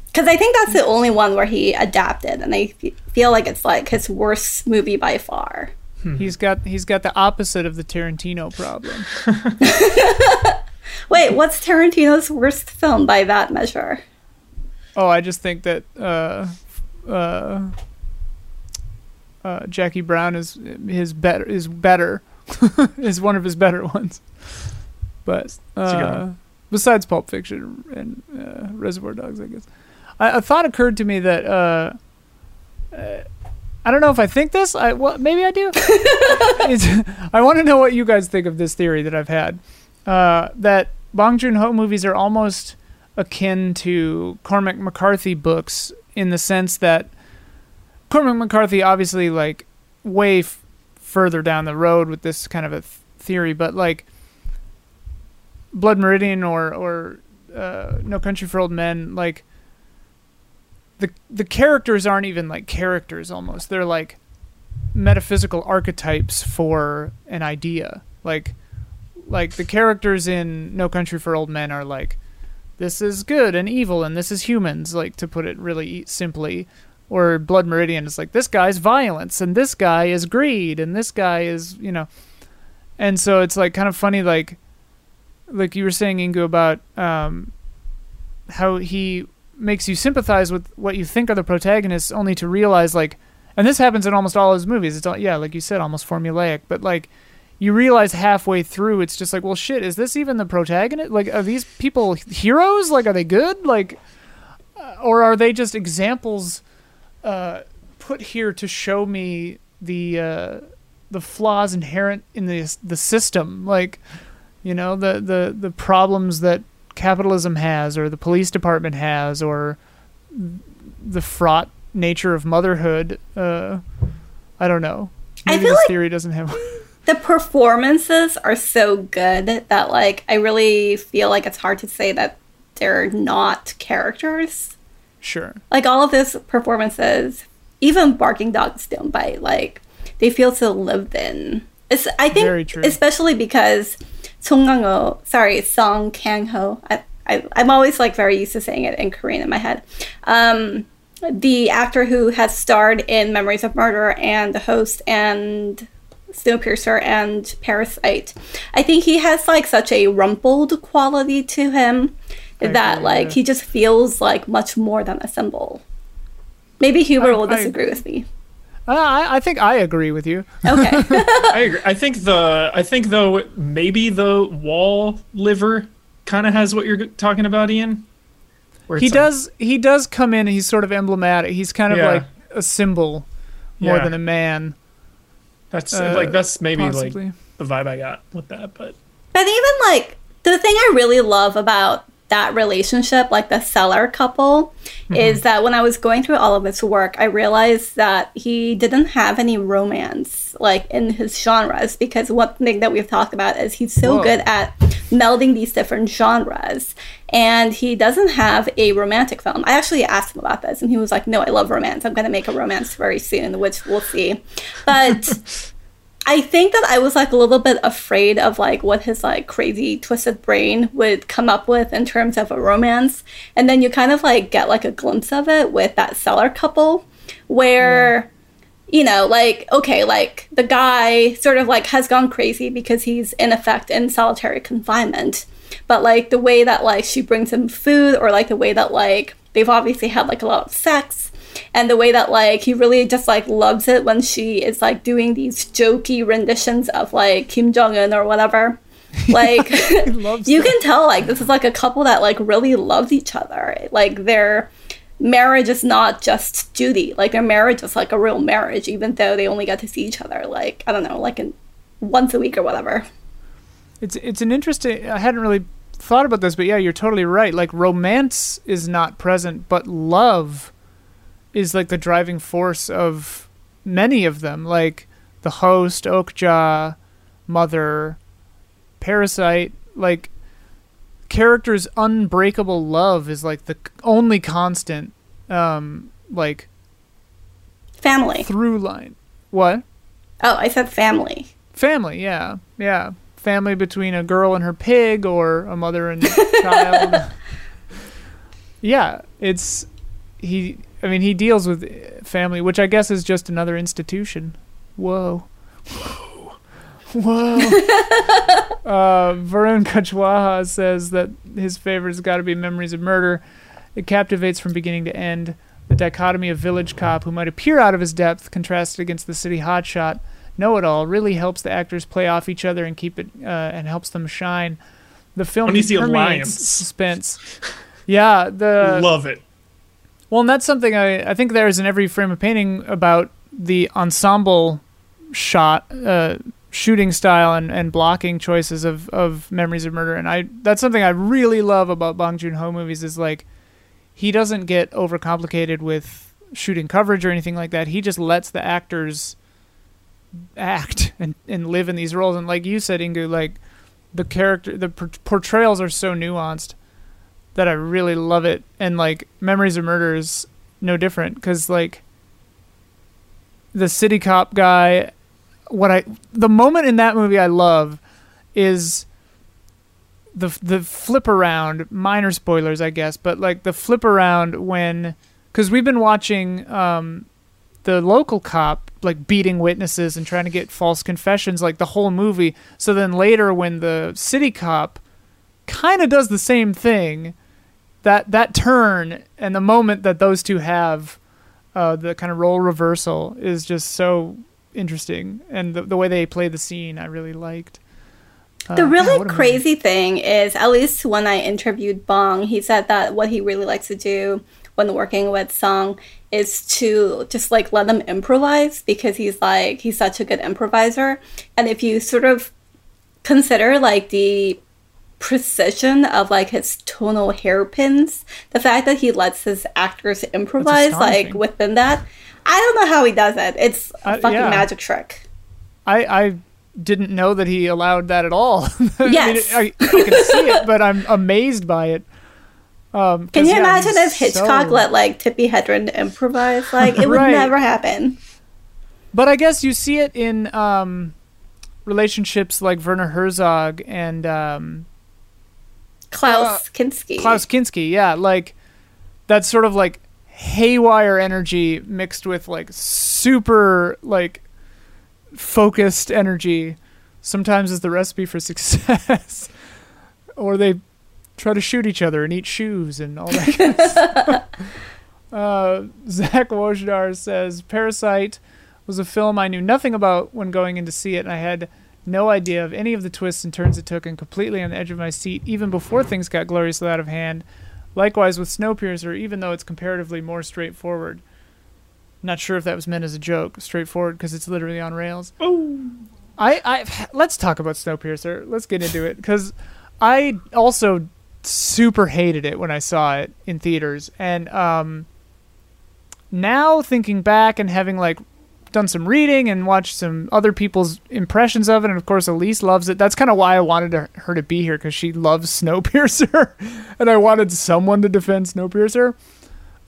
Because I think that's the only one where he adapted, and I f- feel like it's like his worst movie by far. he's got he's got the opposite of the tarantino problem Wait, what's Tarantino's worst film by that measure? oh i just think that uh uh uh, Jackie Brown is his better is better is one of his better ones. But uh, besides Pulp Fiction and uh, Reservoir Dogs, I guess I, a thought occurred to me that uh, uh, I don't know if I think this. I well, maybe I do. it's, I want to know what you guys think of this theory that I've had uh, that Bong Joon Ho movies are almost akin to Cormac McCarthy books in the sense that Cormac McCarthy obviously like way f- further down the road with this kind of a th- theory, but like Blood Meridian or or uh, No Country for Old Men, like the the characters aren't even like characters almost. They're like metaphysical archetypes for an idea. Like like the characters in No Country for Old Men are like this is good and evil and this is humans, like to put it really simply. Or Blood Meridian is like this guy's violence and this guy is greed and this guy is, you know. And so it's like kind of funny like like you were saying Inkoo about um how he makes you sympathize with what you think are the protagonists only to realize like and this happens in almost all his movies. It's all yeah like you said almost formulaic but like you realize halfway through it's just like well shit is this even the protagonist? Like are these people heroes? Like are they good? Like uh, or are they just examples uh put here to show me the uh the flaws inherent in the the system like you know the the the problems that capitalism has or the police department has or the fraught nature of motherhood uh i don't know I maybe feel this like- theory doesn't have the performances are so good that like I really feel like it's hard to say that they're not characters. Sure Like all of those performances, even Barking Dogs Don't Bite, like they feel so lived in. It's I think Very true. especially because Song Kang Ho, sorry, Song Kang Ho. I, I I'm always like very used to saying it in Korean in my head. Um, the actor who has starred in Memories of Murder and The Host and Snowpiercer and Parasite. I think he has like such a rumpled quality to him that like yeah. he just feels like much more than a symbol. Maybe Huber I- will disagree agree. with me. uh, I, I think i agree with you Okay. I agree. I think the I think though maybe the wall liver kind of has what you're talking about, Ian. Where he it's like- does he does come in he's sort of emblematic he's kind of Yeah. like a symbol more Yeah. than a man That's uh, like that's maybe possibly like the vibe I got with that, but But even like the thing I really love about that relationship, like the cellar couple, mm-hmm. is that when I was going through all of his work, I realized that he didn't have any romance like in his genres because one thing that we've talked about is he's so Whoa. good at melding these different genres and he doesn't have a romantic film. I actually asked him about this and he was like, "No, I love romance. I'm going to make a romance very soon, which we'll see." But I think that I was like a little bit afraid of like what his like crazy twisted brain would come up with in terms of a romance. And then you kind of like get like a glimpse of it with that cellar couple where you know, like okay, like the guy sort of like has gone crazy because he's in effect in solitary confinement. But like the way that like she brings him food or like the way that like they've obviously had like a lot of sex and the way that like he really just like loves it when she is like doing these jokey renditions of like Kim Jong Un or whatever. Like you can tell like this is like a couple that like really loves each other. Like their marriage is not just duty. Like their marriage is like a real marriage, even though they only get to see each other like I don't know, like in once a week or whatever. It's it's an interesting. I hadn't really thought about this, but yeah, you're totally right. Like romance is not present, but love is like the driving force of many of them. Like the host, Okja, Mother, Parasite. Like characters' unbreakable love is like the only constant. Um, like Family. through line. What? Oh, I said family. Family, yeah, yeah. Family between a girl and her pig, or a mother and child. yeah, it's he. I mean, he deals with family, which I guess is just another institution. Whoa. Whoa. Whoa. uh, Varun Kachwaha says that his favorite's got to be Memories of Murder. It captivates from beginning to end. The dichotomy of village cop who might appear out of his depth, contrasted against the city hotshot know-it-all, really helps the actors play off each other and keep it uh, and helps them shine. The film When he's the alliance. suspense. Yeah, the Love it. Well, and that's something I, I think there is in every frame of painting about the ensemble shot, uh, shooting style, and, and blocking choices of, of Memories of Murder. And I that's something I really love about Bong Joon Ho movies is like he doesn't get overcomplicated with shooting coverage or anything like that. He just lets the actors act and, and live in these roles. And like you said, Inkoo, like the character, the portrayals are so nuanced that I really love it. And like Memories of Murder is no different because like the city cop guy, what I the moment in that movie I love is the the flip around. Minor spoilers, I guess, but like the flip around when because we've been watching um, the local cop like beating witnesses and trying to get false confessions like the whole movie. So then later when the city cop kind of does the same thing, that that turn and the moment that those two have, uh, the kind of role reversal is just so interesting, and the the way they play the scene I really liked. Uh, The really a movie. crazy thing is, at least when I interviewed Bong, he said that what he really likes to do when working with Song is to just like let them improvise because he's like he's such a good improviser. And if you sort of consider like the precision of like his tonal hairpins, the fact that he lets his actors improvise like within that, I don't know how he does it. It's a Uh, fucking yeah. magic trick. I I didn't know that he allowed that at all. I mean, Yes. I, I can see it, but I'm amazed by it. Um, Can you yeah, imagine if Hitchcock so- let like Tippi Hedren improvise? Like it would Right. never happen. But I guess you see it in um, relationships like Werner Herzog and um, Klaus Kinski. Klaus Kinski. Yeah, like that sort of like haywire energy mixed with like super like focused energy. Sometimes is the recipe for success. or they try to shoot each other and eat shoes and all that. Kind of stuff. Uh, Zach Wojnar says Parasite was a film I knew nothing about when going in to see it, and I had no idea of any of the twists and turns it took, and completely on the edge of my seat even before things got gloriously out of hand. Likewise with Snowpiercer, even though it's comparatively more straightforward. Not sure if that was meant as a joke, straightforward, because it's literally on rails. Oh, I, I let's talk about Snowpiercer. Let's get into it because I also super hated it when I saw it in theaters, and um, now thinking back and having like done some reading and watched some other people's impressions of it, and of course Elise loves it. That's kind of why I wanted to, her to be here because she loves Snowpiercer, and I wanted someone to defend Snowpiercer.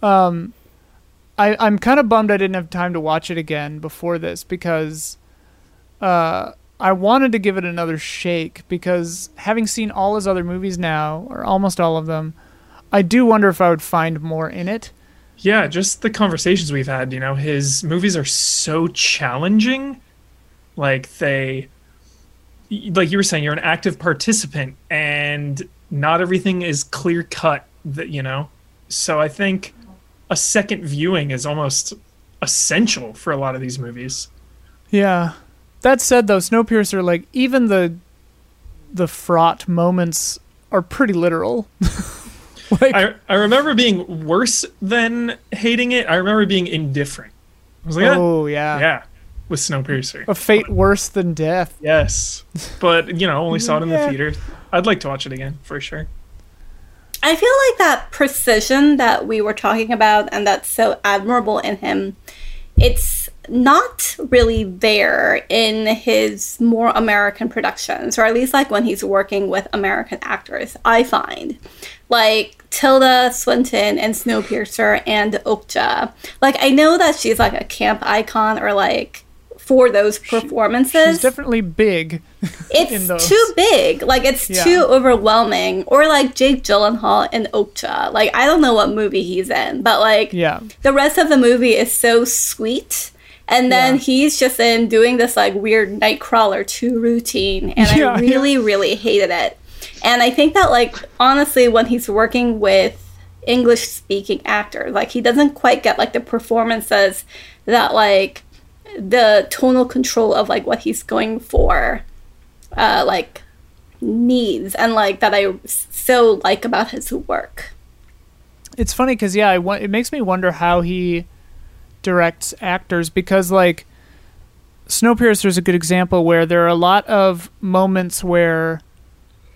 Um, I I'm kind of bummed I didn't have time to watch it again before this because uh, I wanted to give it another shake because having seen all his other movies now, or almost all of them, I do wonder if I would find more in it. Yeah, just the conversations we've had. You know, his movies are so challenging. Like they, like you were saying, you're an active participant, and not everything is clear cut. That you know, so I think a second viewing is almost essential for a lot of these movies. Yeah. That said, though, Snowpiercer, like even the the fraught moments are pretty literal. like I I remember being worse than hating it. I remember being indifferent. I was like, "Ah, oh yeah. yeah, with Snowpiercer. a fate worse than death. Yes, but you know, only saw it in Yeah. the theater. I'd like to watch it again for sure. I feel like that precision that we were talking about and that's so admirable in him, it's not really there in his more American productions, or at least like when he's working with American actors, I find. Like Tilda Swinton and Snowpiercer and Okja. Like I know that she's like a camp icon or like for those performances She's definitely big. in it's too big. Like it's Yeah. too overwhelming. Or like Jake Gyllenhaal in Okja. Like I don't know what movie he's in, but like Yeah. the rest of the movie is so sweet. And then Yeah. he's just in doing this like weird Nightcrawler 2 routine. And Yeah, I really, really hated it. And I think that like honestly when he's working with English speaking actors, Like he doesn't quite get like the performances that like the tonal control of like what he's going for uh like needs and like that I so like about his work. It's funny because yeah, I wa- it makes me wonder how he directs actors because like Snowpiercer is a good example where there are a lot of moments where,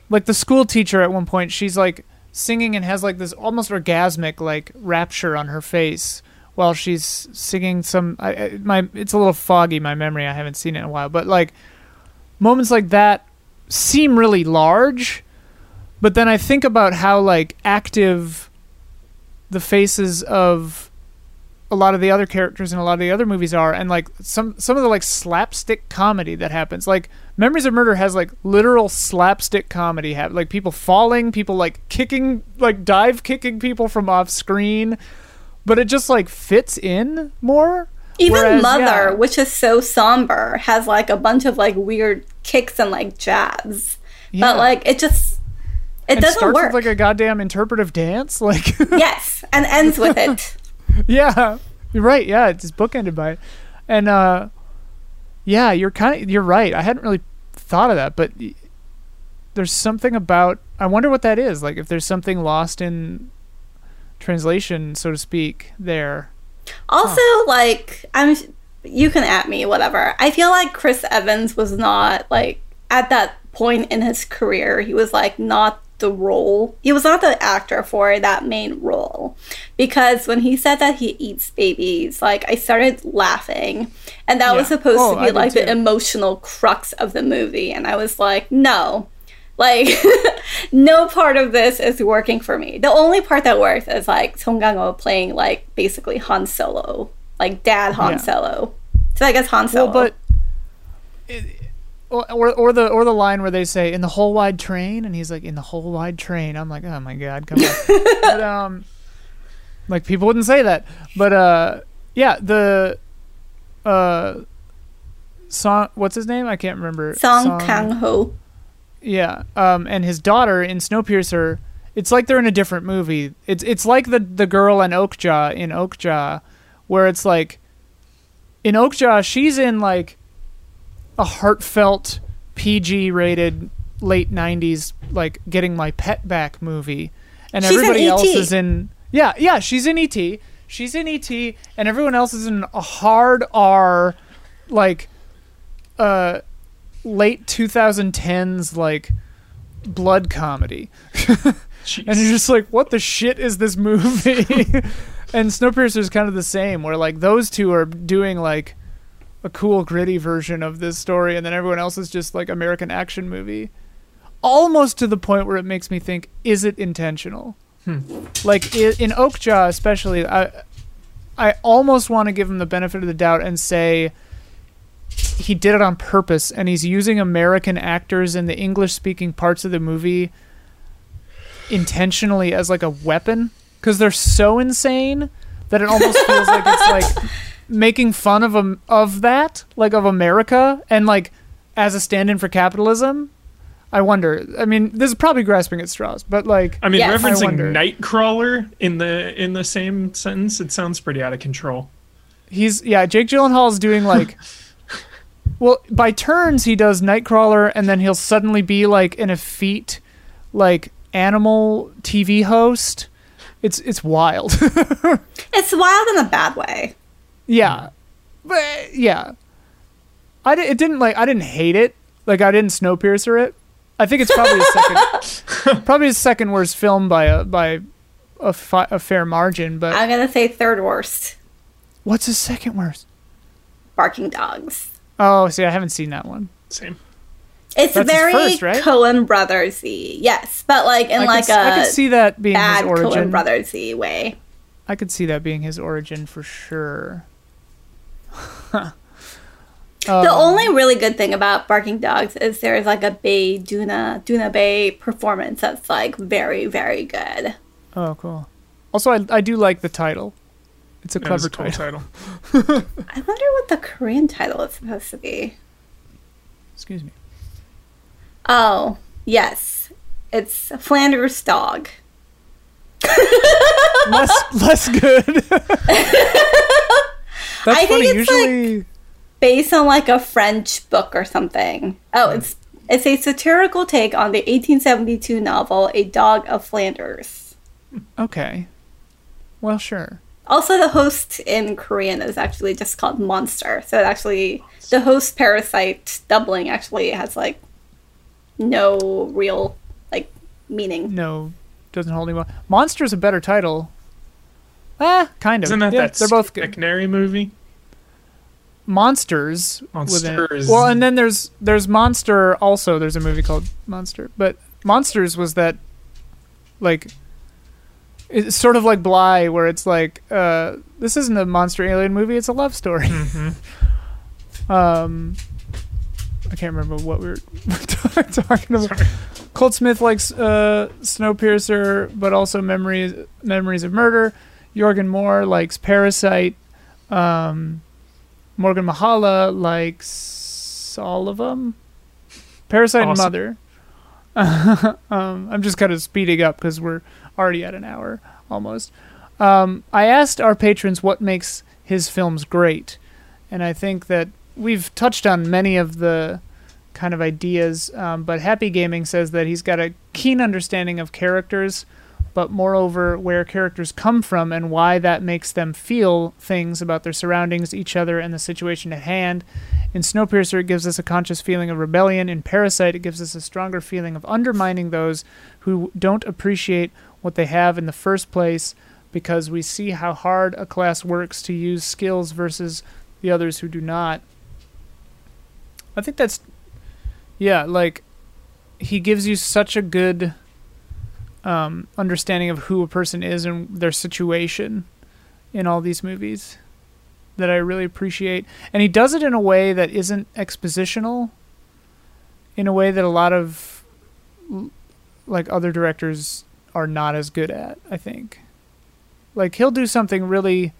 like the school teacher at one point, she's like singing and has like this almost orgasmic like rapture on her face while she's singing some. I, my it's a little foggy my memory. I haven't seen it in a while, but like moments like that seem really large, but then I think about how like active the faces of a lot of the other characters in a lot of the other movies are and like some some of the like slapstick comedy that happens like memories of murder has like literal slapstick comedy have like people falling people like kicking like dive kicking people from off screen but it just like fits in more Even Whereas, Mother, yeah. which is so somber, has like a bunch of like weird kicks and like jabs. Yeah. But like it just it and doesn't starts work. with like a goddamn interpretive dance like yes, and ends with it. yeah you're right yeah it's just bookended by it and uh yeah you're kind of you're right i hadn't really thought of that but there's something about i wonder what that is like if there's something lost in translation so to speak there Also, like I'm, you can at me whatever. I feel like Chris Evans was not like at that point in his career. He was like not the role. He was not the actor for that main role because when he said that he eats babies, like I started laughing, and that was supposed Oh, to be did like the emotional crux of the movie, and I was like, no. Like, no part of this is working for me. The only part that works is like Song Kang-ho playing like basically Han Solo, like dad Han Yeah. Solo. So I guess Han Solo. well but it, or, or the or the line where they say in the whole wide train and he's like in the whole wide train i'm like oh my god come on but um like people wouldn't say that but uh yeah the uh song what's his name i can't remember Song Kang-ho. yeah, um, and his daughter in Snowpiercer. It's like they're in a different movie. It's it's like the the girl in Okja in Okja, where it's like in Okja she's in like a heartfelt PG rated late '90s like getting my pet back movie, and She's in everybody else is in yeah yeah she's in ET. She's in ET, and everyone else is in a hard R, like, uh, late 2010s like blood comedy. And you're just like what the shit is this movie? And snowpiercer is kind of the same where like those two are doing like a cool gritty version of this story and then everyone else is just like american action movie. Almost to the point where it makes me think is it intentional? Hmm. Like i- in okja especially i i almost want to give him the benefit of the doubt and say he did it on purpose and he's using American actors in the English speaking parts of the movie intentionally as like a weapon because they're so insane that it almost feels like it's like making fun of um, of that like of America and like as a stand-in for capitalism. I wonder. I mean, this is probably grasping at straws, but like I mean, Yes. Referencing wonder. Nightcrawler in the in the same sentence, it sounds pretty out of control. he's yeah jake gyllenhaal is doing like well by turns he does nightcrawler and then he'll suddenly be like an effete like animal tv host it's it's wild It's wild in a bad way. Yeah but yeah i di- it didn't like i didn't hate it like i didn't snowpiercer it i think it's probably his second probably his second worst film by a by a, fi- a fair margin but I'm gonna say third worst. what's the second worst Barking dogs. oh see i haven't seen that one Same. It's That's very first, right? Coen Brothersy, yes, but like in I like could, s- I a could see that being his bad origin. Coen Brothersy way. I could see that being his origin for sure. The Um, only really good thing about Barking Dogs is there's like a Bae Doona Doona Bae performance that's like very very good. Oh, cool. Also, I, I do like the title. It's a That is clever a cool title. title. I wonder what the Korean title is supposed to be. Excuse me. Oh yes, it's Flanders Dog. less less good. That's I think funny. it's, like- Based on like a French book or something. Oh, it's it's a satirical take on the 1872 novel A Dog of Flanders. okay. Well, sure. Also, the host in Korean is actually just called Monster. So it actually, the host parasite doubling actually has like no real like meaning. No, doesn't hold any. monster is a better title. Ah, kind of. Isn't that yeah, that they're both good. Canary movie? Monsters. Monsters. Well, and then there's there's Monster. Also, there's a movie called Monster, but Monsters was that like it's sort of like Bly, where it's like uh, this isn't a monster alien movie; it's a love story. Mm-hmm. Um, I can't remember what we were talking about. Sorry. Colt Smith likes uh, Snowpiercer, but also Memories Memories of Murder. Jorgen Moore likes Parasite. Um, Morgan Mahala likes all of them. Parasite Awesome. and Mother. um, I'm just kind of speeding up because we're already at an hour almost. Um, I asked our patrons what makes his films great, and I think that we've touched on many of the kind of ideas. Um, but Happy Gaming says that he's got a keen understanding of characters, but moreover, where characters come from and why that makes them feel things about their surroundings, each other, and the situation at hand. In Snowpiercer, it gives us a conscious feeling of rebellion. In Parasite, it gives us a stronger feeling of undermining those who don't appreciate what they have in the first place because we see how hard a class works to use skills versus the others who do not. I think that's yeah, like he gives you such a good um, understanding of who a person is and their situation in all these movies that I really appreciate. And he does it in a way that isn't expositional, in a way that a lot of like other directors are not as good at, I think. Like he'll do something really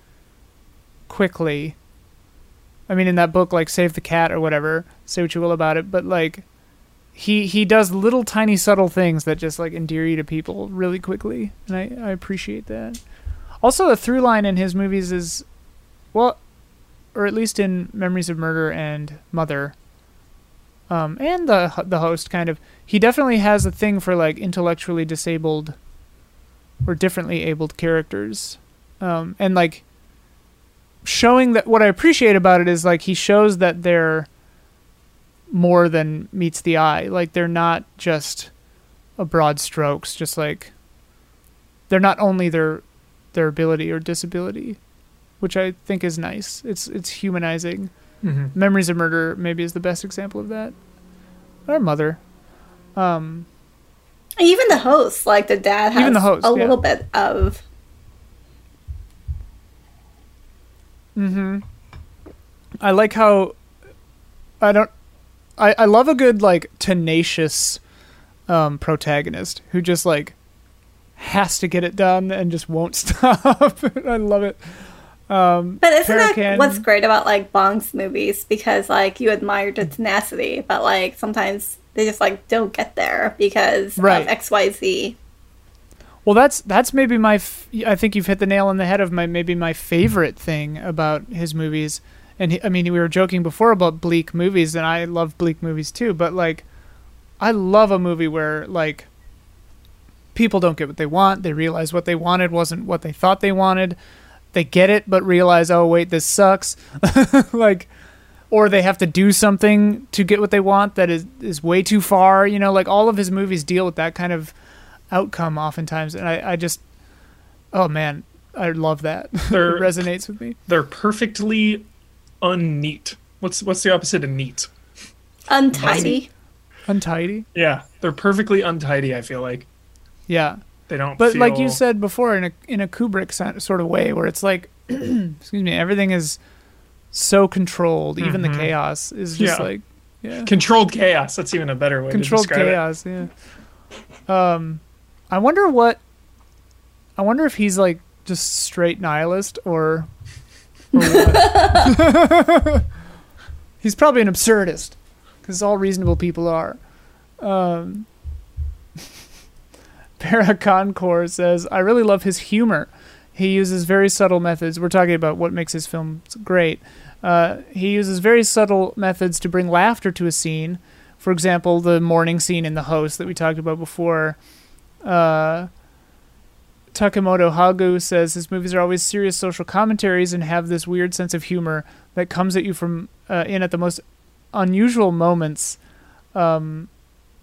quickly. I mean in that book like Save the Cat or whatever, say what you will about it, but like he he does little tiny subtle things that just like endear you to people really quickly, and I I appreciate that. Also, the through line in his movies is, well, or at least in Memories of Murder and Mother, um, and the the host kind of he definitely has a thing for like intellectually disabled or differently abled characters, um, and like showing that what I appreciate about it is like he shows that they're more than meets the eye. Like they're not just a broad strokes, just like they're not only their their ability or disability, which I think is nice. It's it's humanizing. hmm Memories of Murder maybe is the best example of that. Or Mother. Um, Even the host, like the dad, has Even the host, a yeah. little bit of Mm-hmm. I like how I don't I, I love a good like tenacious um protagonist who just like has to get it done and just won't stop. I love it. Um But isn't that what's great about like Bong's movies? Because like you admire the tenacity, but like sometimes they just like don't get there because Right. of X Y Z. Well, that's that's maybe my. F- I think you've hit the nail on the head of my maybe my favorite thing about his movies. And he, I mean, we were joking before about bleak movies, and I love bleak movies too. But like, I love a movie where like people don't get what they want. They realize what they wanted wasn't what they thought they wanted. They get it, but realize, oh wait, this sucks. like, or they have to do something to get what they want that is is way too far. You know, like all of his movies deal with that kind of outcome oftentimes and I, I just oh man i love that it resonates with me They're perfectly unneat. What's what's the opposite of neat? Untidy. untidy Yeah, they're perfectly untidy. I feel like yeah they don't. but like you said before in a in a kubrick sort of way where it's like excuse me everything is so controlled even the Mhm. chaos is just Yeah. like yeah controlled chaos. That's even a better way controlled to describe chaos yeah um i wonder what i wonder if he's like just straight nihilist or, or what he's probably an absurdist because all reasonable people are um Paraconcore says, I really love his humor. He uses very subtle methods. We're talking about what makes his films great. Uh, he uses very subtle methods to bring laughter to a scene. For example, the mourning scene in The Host that we talked about before. Uh, Takemoto Hagu says his movies are always serious social commentaries and have this weird sense of humor that comes at you from uh, in at the most unusual moments. Um,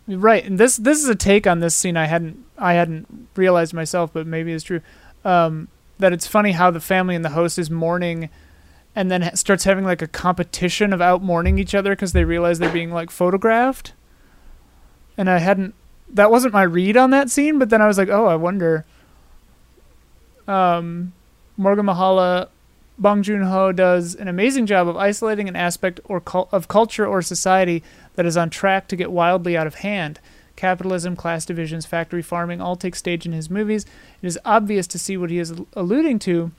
right, and this this is a take on this scene I hadn't I hadn't realized myself, but maybe it's true. Um, that it's funny how the family and the host is mourning, and then starts having like a competition of out mourning each other because they realize they're being like photographed. And I hadn't that wasn't my read on that scene, but then I was like, oh, I wonder. Um, Morgan Mahala, Bong Joon Ho does an amazing job of isolating an aspect or of culture or society that is on track to get wildly out of hand. Capitalism, class divisions, factory farming all take stage in his movies. It is obvious to see what he is alluding to,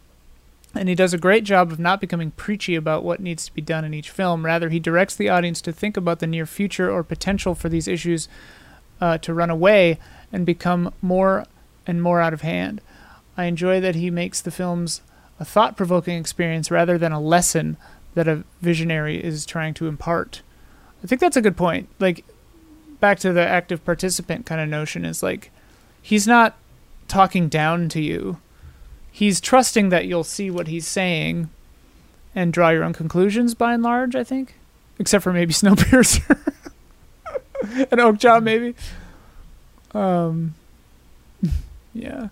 and he does a great job of not becoming preachy about what needs to be done in each film. Rather, he directs the audience to think about the near future or potential for these issues uh, to run away and become more and more out of hand. I enjoy that he makes the films a thought provoking experience rather than a lesson that a visionary is trying to impart. I think that's a good point. Like, back to the active participant kind of notion is like, he's not talking down to you. He's trusting that you'll see what he's saying and draw your own conclusions by and large, I think. Except for maybe Snowpiercer. and Okja, maybe. Um, yeah.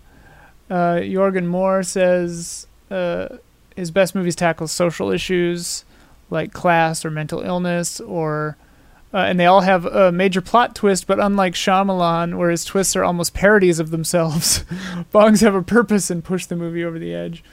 Uh, Jorgen Moore says uh, his best movies tackle social issues like class or mental illness, or uh, and they all have a major plot twist. But unlike Shyamalan, where his twists are almost parodies of themselves, Bongs have a purpose and push the movie over the edge.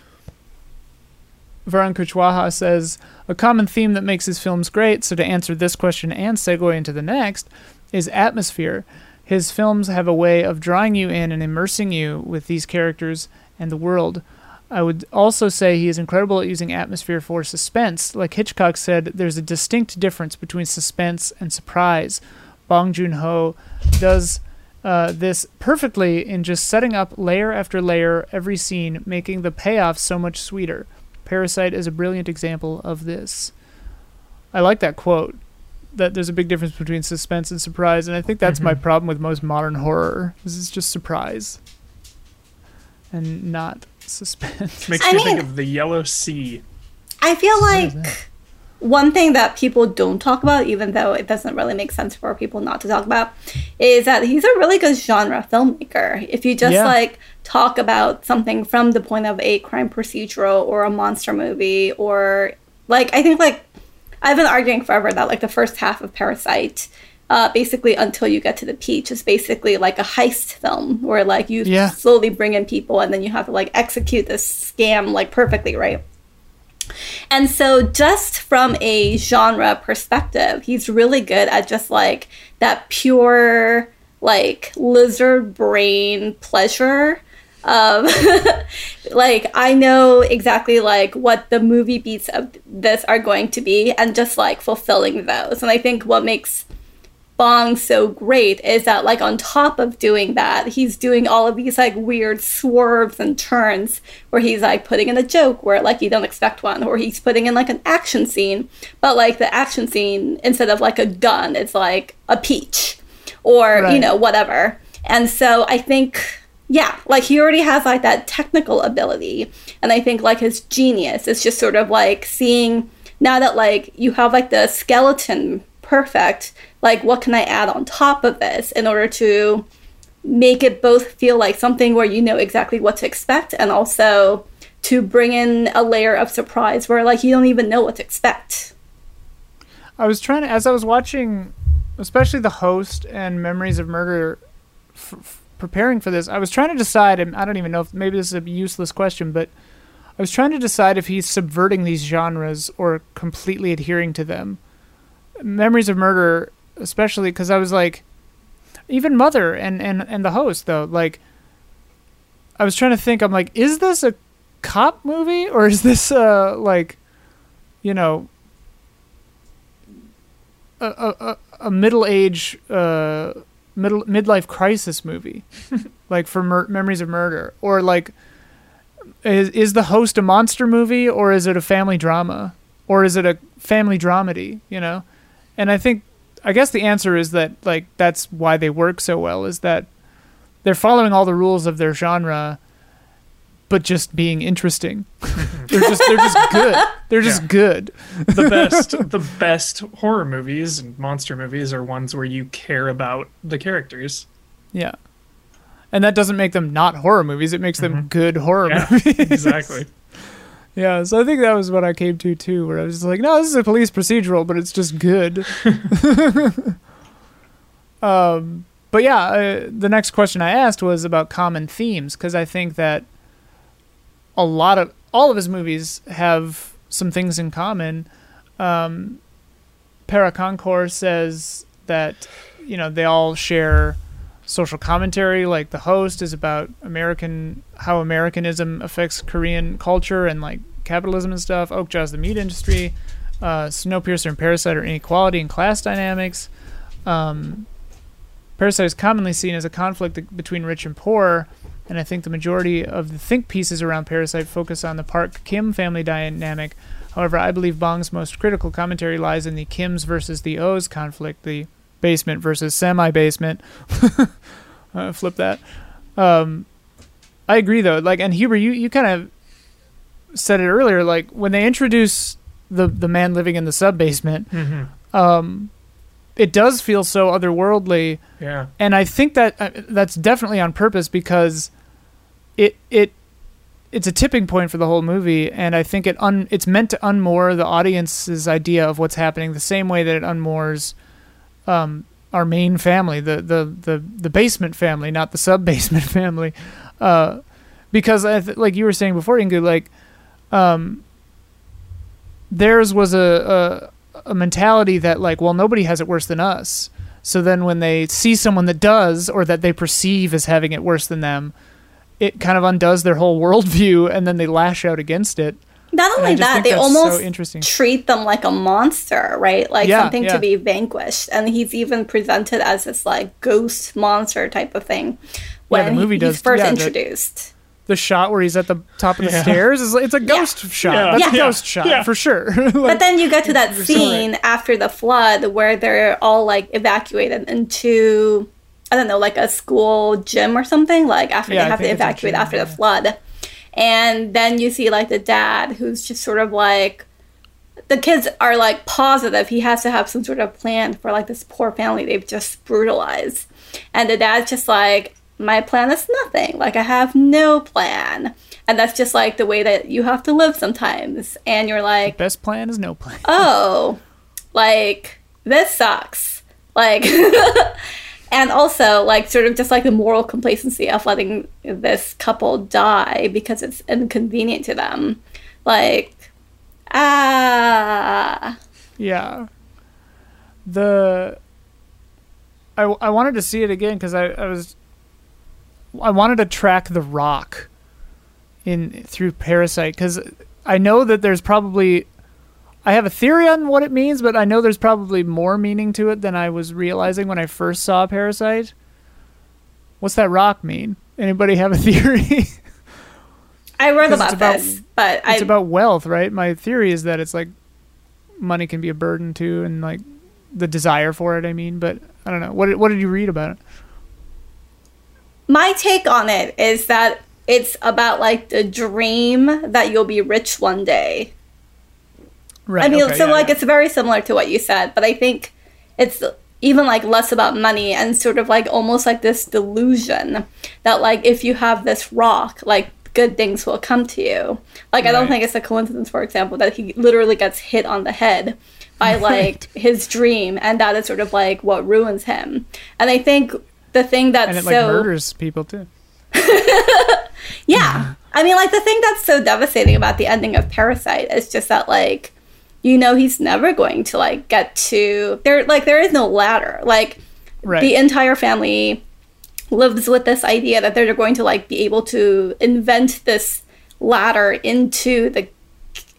Varun Kuchwaha says a common theme that makes his films great. So to answer this question and segue into the next is atmosphere. His films have a way of drawing you in and immersing you with these characters and the world. I would also say he is incredible at using atmosphere for suspense. Like Hitchcock said, there's a distinct difference between suspense and surprise. Bong Joon Ho does uh, this perfectly in just setting up layer after layer every scene, making the payoff so much sweeter. Parasite is a brilliant example of this. I like that quote that there's a big difference between suspense and surprise, and I think that's my Mhm. problem with most modern horror. This is just surprise and not suspense. Makes I me mean- think of the Yellow Sea. I feel What is like one thing that people don't talk about, even though it doesn't really make sense for people not to talk about, is that he's a really good genre filmmaker. If you just Yeah. like talk about something from the point of a crime procedural or a monster movie, or like, I think like I've been arguing forever that like the first half of Parasite. Uh, basically, until you get to the peach, is basically like a heist film where like you Yeah. slowly bring in people and then you have to like execute this scam like perfectly, right? And so, just from a genre perspective, he's really good at just like that pure, like lizard brain pleasure of um, like, I know exactly like what the movie beats of this are going to be, and just like fulfilling those. And I think what makes Bong so great is that like on top of doing that, he's doing all of these like weird swerves and turns where he's like putting in a joke where like you don't expect one, or he's putting in like an action scene, but like the action scene instead of like a gun, it's like a peach or you know whatever. And so I think yeah, like he already has like that technical ability, and I think like his genius is just sort of like seeing now that like you have like the skeleton perfect like what can i add on top of this in order to make it both feel like something where you know exactly what to expect and also to bring in a layer of surprise where like you don't even know what to expect? I was trying to, as I was watching, especially the host and Memories of Murder, f- preparing for this, I was trying to decide, and I don't even know if maybe this is a useless question, but I was trying to decide if he's subverting these genres or completely adhering to them. Memories of Murder, especially because I was like, even Mother and, and, and the host, though, like, I was trying to think, I'm like, is this a cop movie or is this, uh, like, you know, a, a, a- middle age uh, middle midlife crisis movie, like for mur- Memories of Murder, or like is is the host a monster movie or is it a family drama or is it a family dramedy? You know, and I think I guess the answer is that like that's why they work so well is that they're following all the rules of their genre but just being interesting. they're just they're just good. They're just Yeah. good. the best the best horror movies and monster movies are ones where you care about the characters. Yeah. And that doesn't make them not horror movies. It makes them good horror Yeah, movies. exactly. Yeah, so I think that was what I came to too, where I was just like, no, this is a police procedural, but it's just good. um, but yeah, uh, the next question I asked was about common themes because I think that a lot of all of his movies have some things in common. Um, Paraconcours says that you know they all share social commentary. Like the host is about American how Americanism affects Korean culture and like capitalism and stuff. Okja's the meat industry. Uh, Snowpiercer and Parasite are inequality and class dynamics. Um, Parasite is commonly seen as a conflict between rich and poor, and I think the majority of the think pieces around Parasite focus on the Park Kim family dynamic. However, I believe Bong's most critical commentary lies in the Kims versus the O's conflict, the basement versus semi basement. uh, flip that. Um, I agree though. Like, and Huber, you, you kind of said it earlier. Like when they introduce the the man living in the sub basement, hmm um, it does feel so otherworldly Yeah. and I think that uh, that's definitely on purpose because it it it's a tipping point for the whole movie, and I think it un it's meant to unmoor the audience's idea of what's happening the same way that it unmoors um, our main family, the the the the basement family, not the sub basement family, uh, because th- like you were saying before, Inkoo, like um, theirs was a, a a mentality that like, well, nobody has it worse than us. So then when they see someone that does or that they perceive as having it worse than them, it kind of undoes their whole worldview and then they lash out against it. Not only that, they that's so almost interesting. treat them like a monster, right? Like Yeah, something yeah. to be vanquished. And he's even presented as this like ghost monster type of thing when the movie he- does- he's first yeah, the- introduced. The shot where he's at the top of the Yeah. stairs is it's a ghost shot. Yeah. That's a Yeah. ghost shot Yeah. for sure. Like, But then you get to that You're so right. scene after the flood where they're all like evacuated into I don't know, like a school gym or something, like after Yeah, they have to think it's a evacuate gym, after the flood. And then you see like the dad who's just sort of like the kids are like positive he has to have some sort of plan for like this poor family they've just brutalized. And the dad's just like, My plan is nothing. Like I have no plan. And that's just like the way that you have to live sometimes. And you're like, best plan is no plan. oh, like this sucks. Like, and also like sort of just like the moral complacency of letting this couple die because it's inconvenient to them. Like, ah, Yeah. The I, I wanted to see it again because I, I was I wanted to track the rock in through Parasite because I know that there's probably I have a theory on what it means, but I know there's probably more meaning to it than I was realizing when I first saw Parasite. What's that rock mean? Anybody have a theory? I read about, about- this, but I it's about wealth, right? My theory is that it's like money can be a burden too, and like the desire for it. I mean, but I don't know. What what did you read about it? my take on it is that it's about like the dream that you'll be rich one day. Right. I mean, okay, so yeah, like yeah. it's very similar to what you said, but I think it's even like less about money and sort of like almost like this delusion that like if you have this rock, like good things will come to you. Like I don't think it's a coincidence, for example, that he literally gets hit on the head by like his dream, and that is sort of like what ruins him. And I think the thing that's and it so like murders people too. yeah. I mean, like, the thing that's so devastating about the ending of Parasite is just that, like, you know, he's never going to, like, get to. There, like, there is no ladder. Like, Right. the entire family lives with this idea that they're going to, like, be able to invent this ladder into the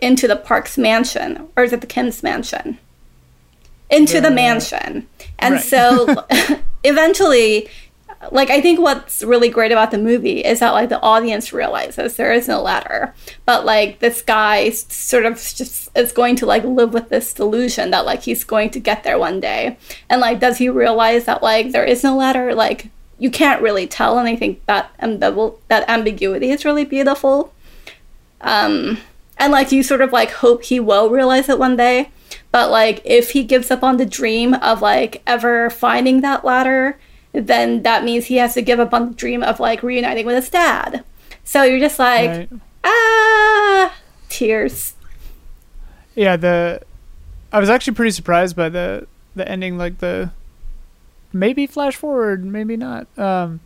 into the Parks mansion or is it the Kim's mansion? Into the The- mansion. And Right. so eventually like I think what's really great about the movie is that like the audience realizes there is no ladder, but like this guy sort of just is going to like live with this delusion that like he's going to get there one day, and like does he realize that like there is no ladder? Like you can't really tell, and I think that ambival- that ambiguity is really beautiful. Um, and like you sort of like hope he will realize it one day, but like if he gives up on the dream of like ever finding that ladder then that means he has to give up on the dream of like reuniting with his dad. So you're just like, right. ah, tears. Yeah, the I was actually pretty surprised by the the ending, like the maybe flash forward, maybe not. Um,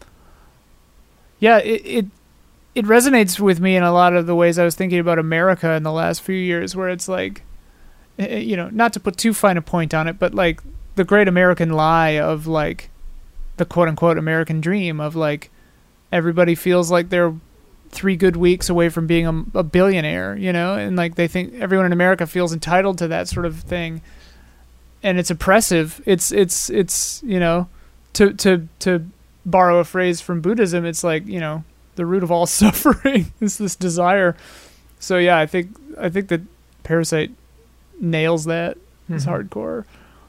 yeah, it, it it resonates with me in a lot of the ways I was thinking about America in the last few years, where it's like, eh, eh, you know, not to put too fine a point on it, but like the great American lie of like the quote unquote American dream of like everybody feels like they're three good weeks away from being a, a, billionaire, you know, and like they think everyone in America feels entitled to that sort of thing, and it's oppressive. It's it's it's you know, to to to borrow a phrase from Buddhism, it's like you know the root of all suffering is this desire. So yeah, I think I think that Parasite nails that. It's mm-hmm. hardcore.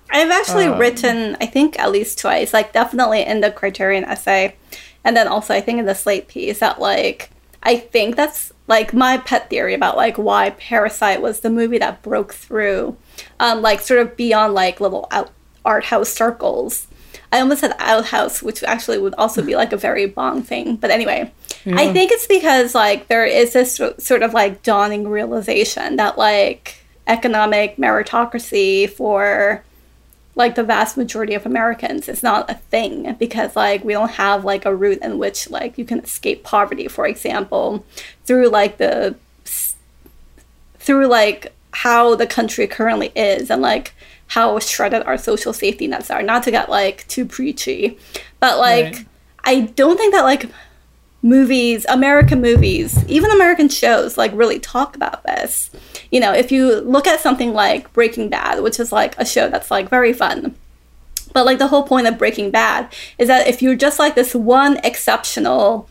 I've actually um, written, I think, at least twice, like definitely in the Criterion essay, and then also I think in the Slate piece that like I think that's like my pet theory about like why Parasite was the movie that broke through, um, like sort of beyond like little out- art house circles. I almost said outhouse, which actually would also be like a very bong thing. But anyway, yeah. I think it's because like there is this sort of like dawning realization that like economic meritocracy for like the vast majority of Americans it's not a thing because like we don't have like a route in which like you can escape poverty for example through like the through like how the country currently is and like how shredded our social safety nets are not to get like too preachy but like right. I don't think that like movies, American movies, even American shows, like really talk about this. You know, if you look at something like Breaking Bad, which is like a show that's like very fun. But like the whole point of Breaking Bad is that if you're just like this one exceptional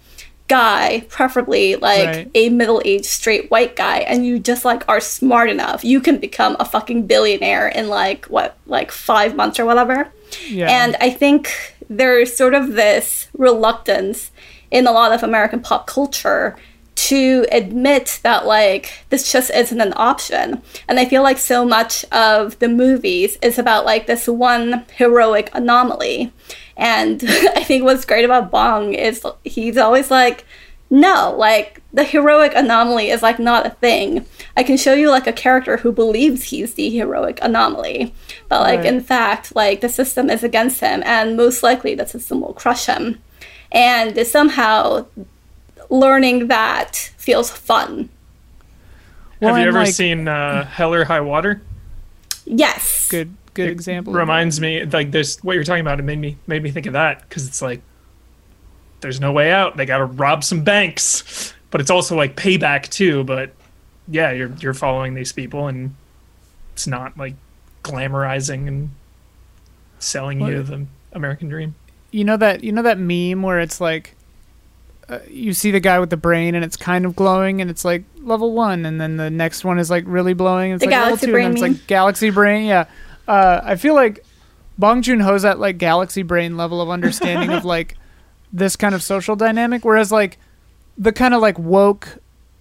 guy, preferably like right. a middle-aged straight white guy, and you just like are smart enough, you can become a fucking billionaire in like what, like five months or whatever. Yeah. And I think there's sort of this reluctance in a lot of American pop culture to admit that like this just isn't an option. And i feel like so much of the movies is about like this one heroic anomaly. And i think what's great about bong is he's always like no like the heroic anomaly is like not a thing. I can show you like a character who believes he's the heroic anomaly. But like right. in fact like the system is against him and most likely the system will crush him. And somehow learning that feels fun. Well, Have you ever like, seen uh, Hell or High Water? Yes. Good good it example. Reminds me like this what you're talking about. It made me made me think of that because it's like there's no way out. They got to rob some banks, but it's also like payback too. But yeah, you're you're following these people, and it's not like glamorizing and selling what? you the American dream you know that you know that meme where it's like uh, you see the guy with the brain and it's kind of glowing and it's like level one and then the next one is like really blowing and it's the like level two and then it's like galaxy brain yeah. Uh, i feel like bong joon-ho's that like galaxy brain level of understanding of like this kind of social dynamic whereas like the kind of like woke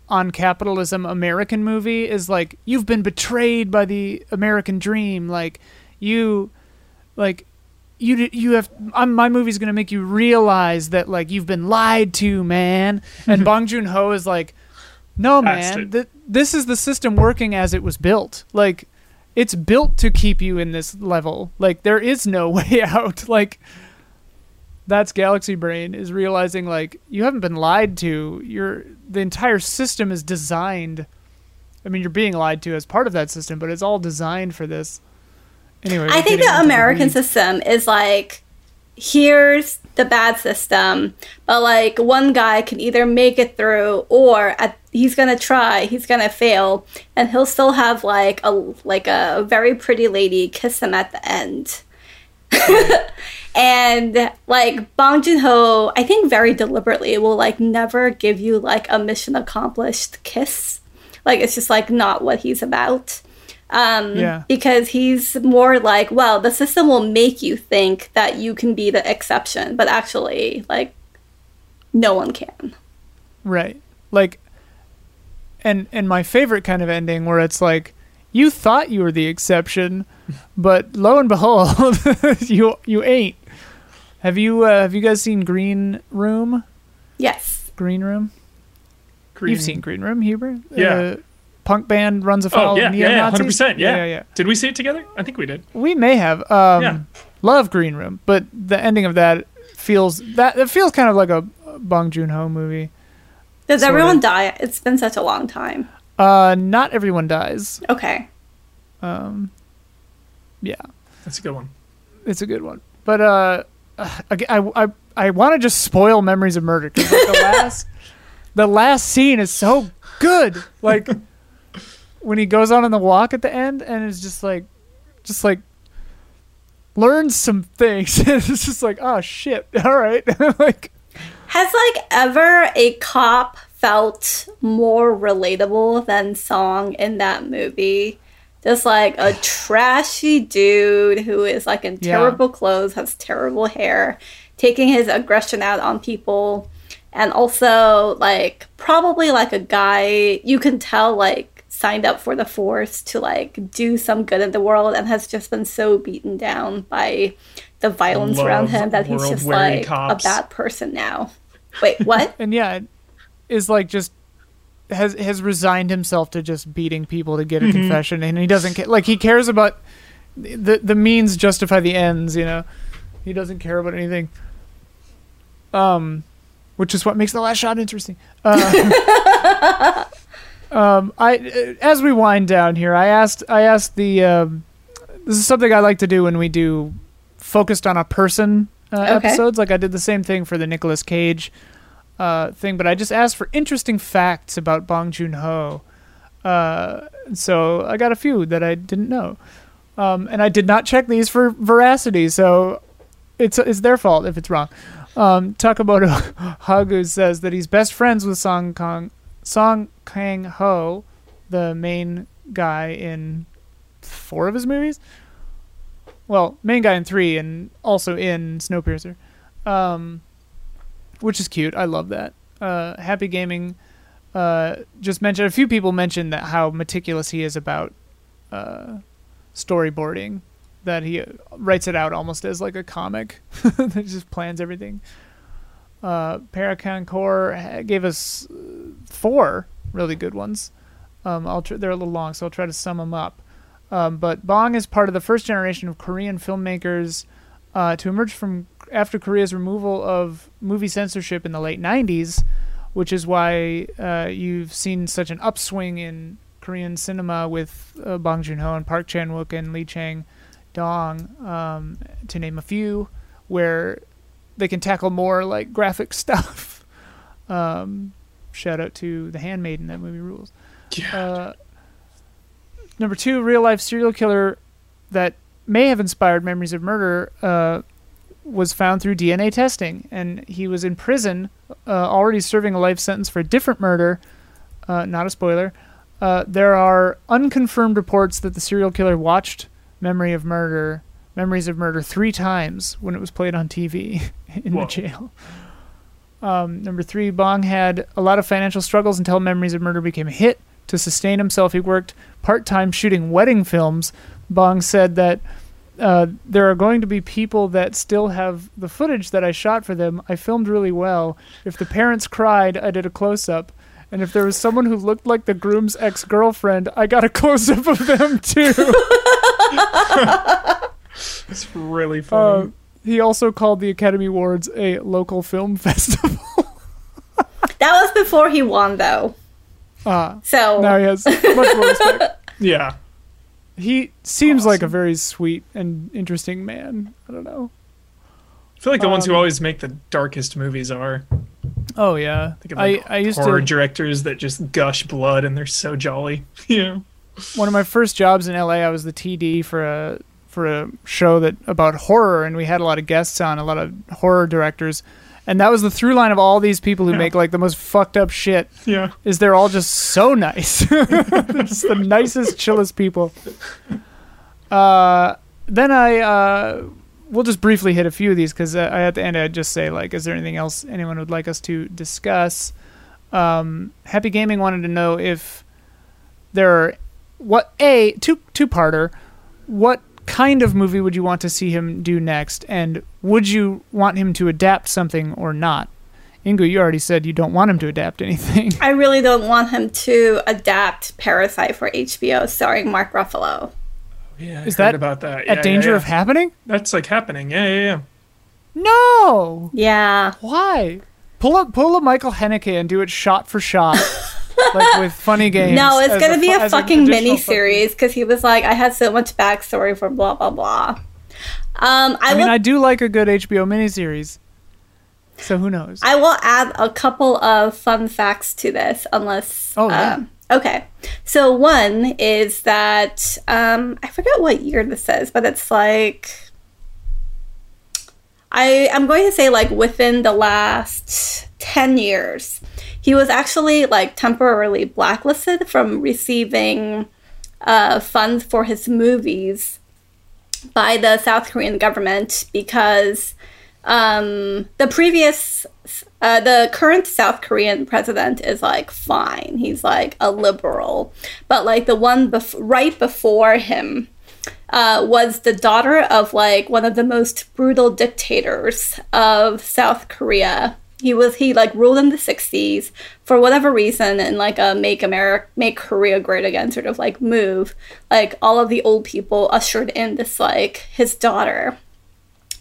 on capitalism american movie is like you've been betrayed by the american dream like you like you you have I'm, my movie's gonna make you realize that like you've been lied to, man. And Bong Joon Ho is like, no, man, th- this is the system working as it was built. Like, it's built to keep you in this level. Like, there is no way out. Like, that's Galaxy Brain is realizing like you haven't been lied to. You're the entire system is designed. I mean, you're being lied to as part of that system, but it's all designed for this. Anyway, I think the American the system is like here's the bad system, but like one guy can either make it through or at, he's gonna try, he's gonna fail, and he'll still have like a like a very pretty lady kiss him at the end. and like Bong Joon Ho, I think very deliberately will like never give you like a mission accomplished kiss. Like it's just like not what he's about. Um, Yeah. Because he's more like, well, the system will make you think that you can be the exception, but actually, like, no one can. Right. Like and and my favorite kind of ending where it's like you thought you were the exception, but lo and behold, you you ain't. Have you uh, have you guys seen Green Room? Yes. Green Room? Green- You've seen Green Room, Huber? Yeah. Uh, punk band runs afoul Oh yeah, of yeah, yeah, hundred percent. Yeah. yeah, yeah. Did we see it together? I think we did. We may have. Um, Yeah. Love Green Room, but the ending of that feels that it feels kind of like a Bong Joon Ho movie. Does Sorta. everyone die? It's been such a long time. Uh, not everyone dies. Okay. Um, yeah, That's a good one. it's a good one. But uh, I I I, I want to just spoil Memories of Murder because like, the last the last scene is so good. Like when he goes on in the walk at the end, and is just like, just like learns some things. it's just like, oh shit, all right, like. Has like ever a cop felt more relatable than Song in that movie? Just like a trashy dude who is like in Yeah. terrible clothes, has terrible hair, taking his aggression out on people, and also like probably like a guy you can tell like signed up for the force to like do some good in the world and has just been so beaten down by the violence around him that he's just like cops. a bad person now. Wait, what? and yeah, it is like just has has resigned himself to just beating people to get a confession, and he doesn't care. Like he cares about the the means justify the ends. You know, he doesn't care about anything. Um, which is what makes the last shot interesting. Uh, um, I as we wind down here, I asked I asked the um, this is something I like to do when we do focused on a person uh, Okay. episodes. Like I did the same thing for the Nicolas Cage uh, thing, but I just asked for interesting facts about Bong Joon Ho. Uh, so I got a few that I didn't know, um, and I did not check these for veracity. So it's it's their fault if it's wrong. Um, Takamoto Hagu says that he's best friends with Song Kang Song Kang Ho, the main guy in four of his movies. Well, main guy in three, and also in Snowpiercer, um, which is cute. I love that. Uh, Happy Gaming uh, just mentioned a few people mentioned that how meticulous he is about uh, storyboarding. That he writes it out almost as like a comic. that just plans everything. Uh, Paracan Core gave us uh, four really good ones. Um, I'll tr- they're a little long, so I'll try to sum them up. Um, but Bong is part of the first generation of Korean filmmakers uh, to emerge from after Korea's removal of movie censorship in the late 90s, which is why uh, you've seen such an upswing in Korean cinema with uh, Bong Joon Ho and Park Chan Wook and Lee Chang Dong, um, to name a few, where they can tackle more like graphic stuff. Um, shout out to The Handmaiden, that movie rules. Yeah. Uh, number two, real life serial killer that may have inspired Memories of Murder uh, was found through DNA testing, and he was in prison, uh, already serving a life sentence for a different murder. Uh, not a spoiler. Uh, there are unconfirmed reports that the serial killer watched Memory of Murder, Memories of Murder, three times when it was played on TV in Whoa. the jail. Um, number three, Bong had a lot of financial struggles until Memories of Murder became a hit. To sustain himself, he worked part time shooting wedding films. Bong said that uh, there are going to be people that still have the footage that I shot for them. I filmed really well. If the parents cried, I did a close up. And if there was someone who looked like the groom's ex girlfriend, I got a close up of them too. It's really funny. Uh, he also called the Academy Awards a local film festival. That was before he won, though. Ah, So now he has much more respect. yeah. He seems like a very sweet and interesting man. I don't know. I feel like the ones who Um, always make the darkest movies are. Oh yeah, Think of like I I used horror to directors that just gush blood and they're so jolly. Yeah. one of my first jobs in LA. I was the TD for a for a show that about horror, and we had a lot of guests on, a lot of horror directors, and that was the through line of all these people who Yeah. make like the most fucked up shit. Yeah. Is they're all just so nice, They're just the nicest, chillest people. Uh, then I uh, we'll just briefly hit a few of these because uh, at the end I'd just say like, is there anything else anyone would like us to discuss? Um, Happy Gaming wanted to know if there are what a two two parter. What kind of movie would you want to see him do next, and would you want him to adapt something or not? Inkoo, you already said you don't want him to adapt anything. I really don't want him to adapt Parasite for HBO starring Mark Ruffalo. Oh, yeah. I Is heard that about that? At Yeah, danger yeah, of happening? That's like happening. Yeah, yeah, yeah. No. Yeah. Why? Pull up, pull a Michael Haneke and do it shot for shot, like with funny games. No, it's gonna be a fucking mini series because he was like, I had so much backstory for blah blah blah. Um, I, I mean, will. I do like a good HBO miniseries. So who knows? I will add a couple of fun facts to this, unless. Oh, yeah. um, okay. So one is that um, I forget what year this is, but it's like I I'm going to say like within the last ten years, he was actually like temporarily blacklisted from receiving uh, funds for his movies by the South Korean government because um, the previous, uh, the current South Korean president is like fine. He's like a liberal, but like the one bef- right before him uh, was the daughter of like one of the most brutal dictators of South Korea. He was he like ruled in the '60s for whatever reason, and like a make America, make Korea great again sort of like move. Like all of the old people ushered in this like his daughter.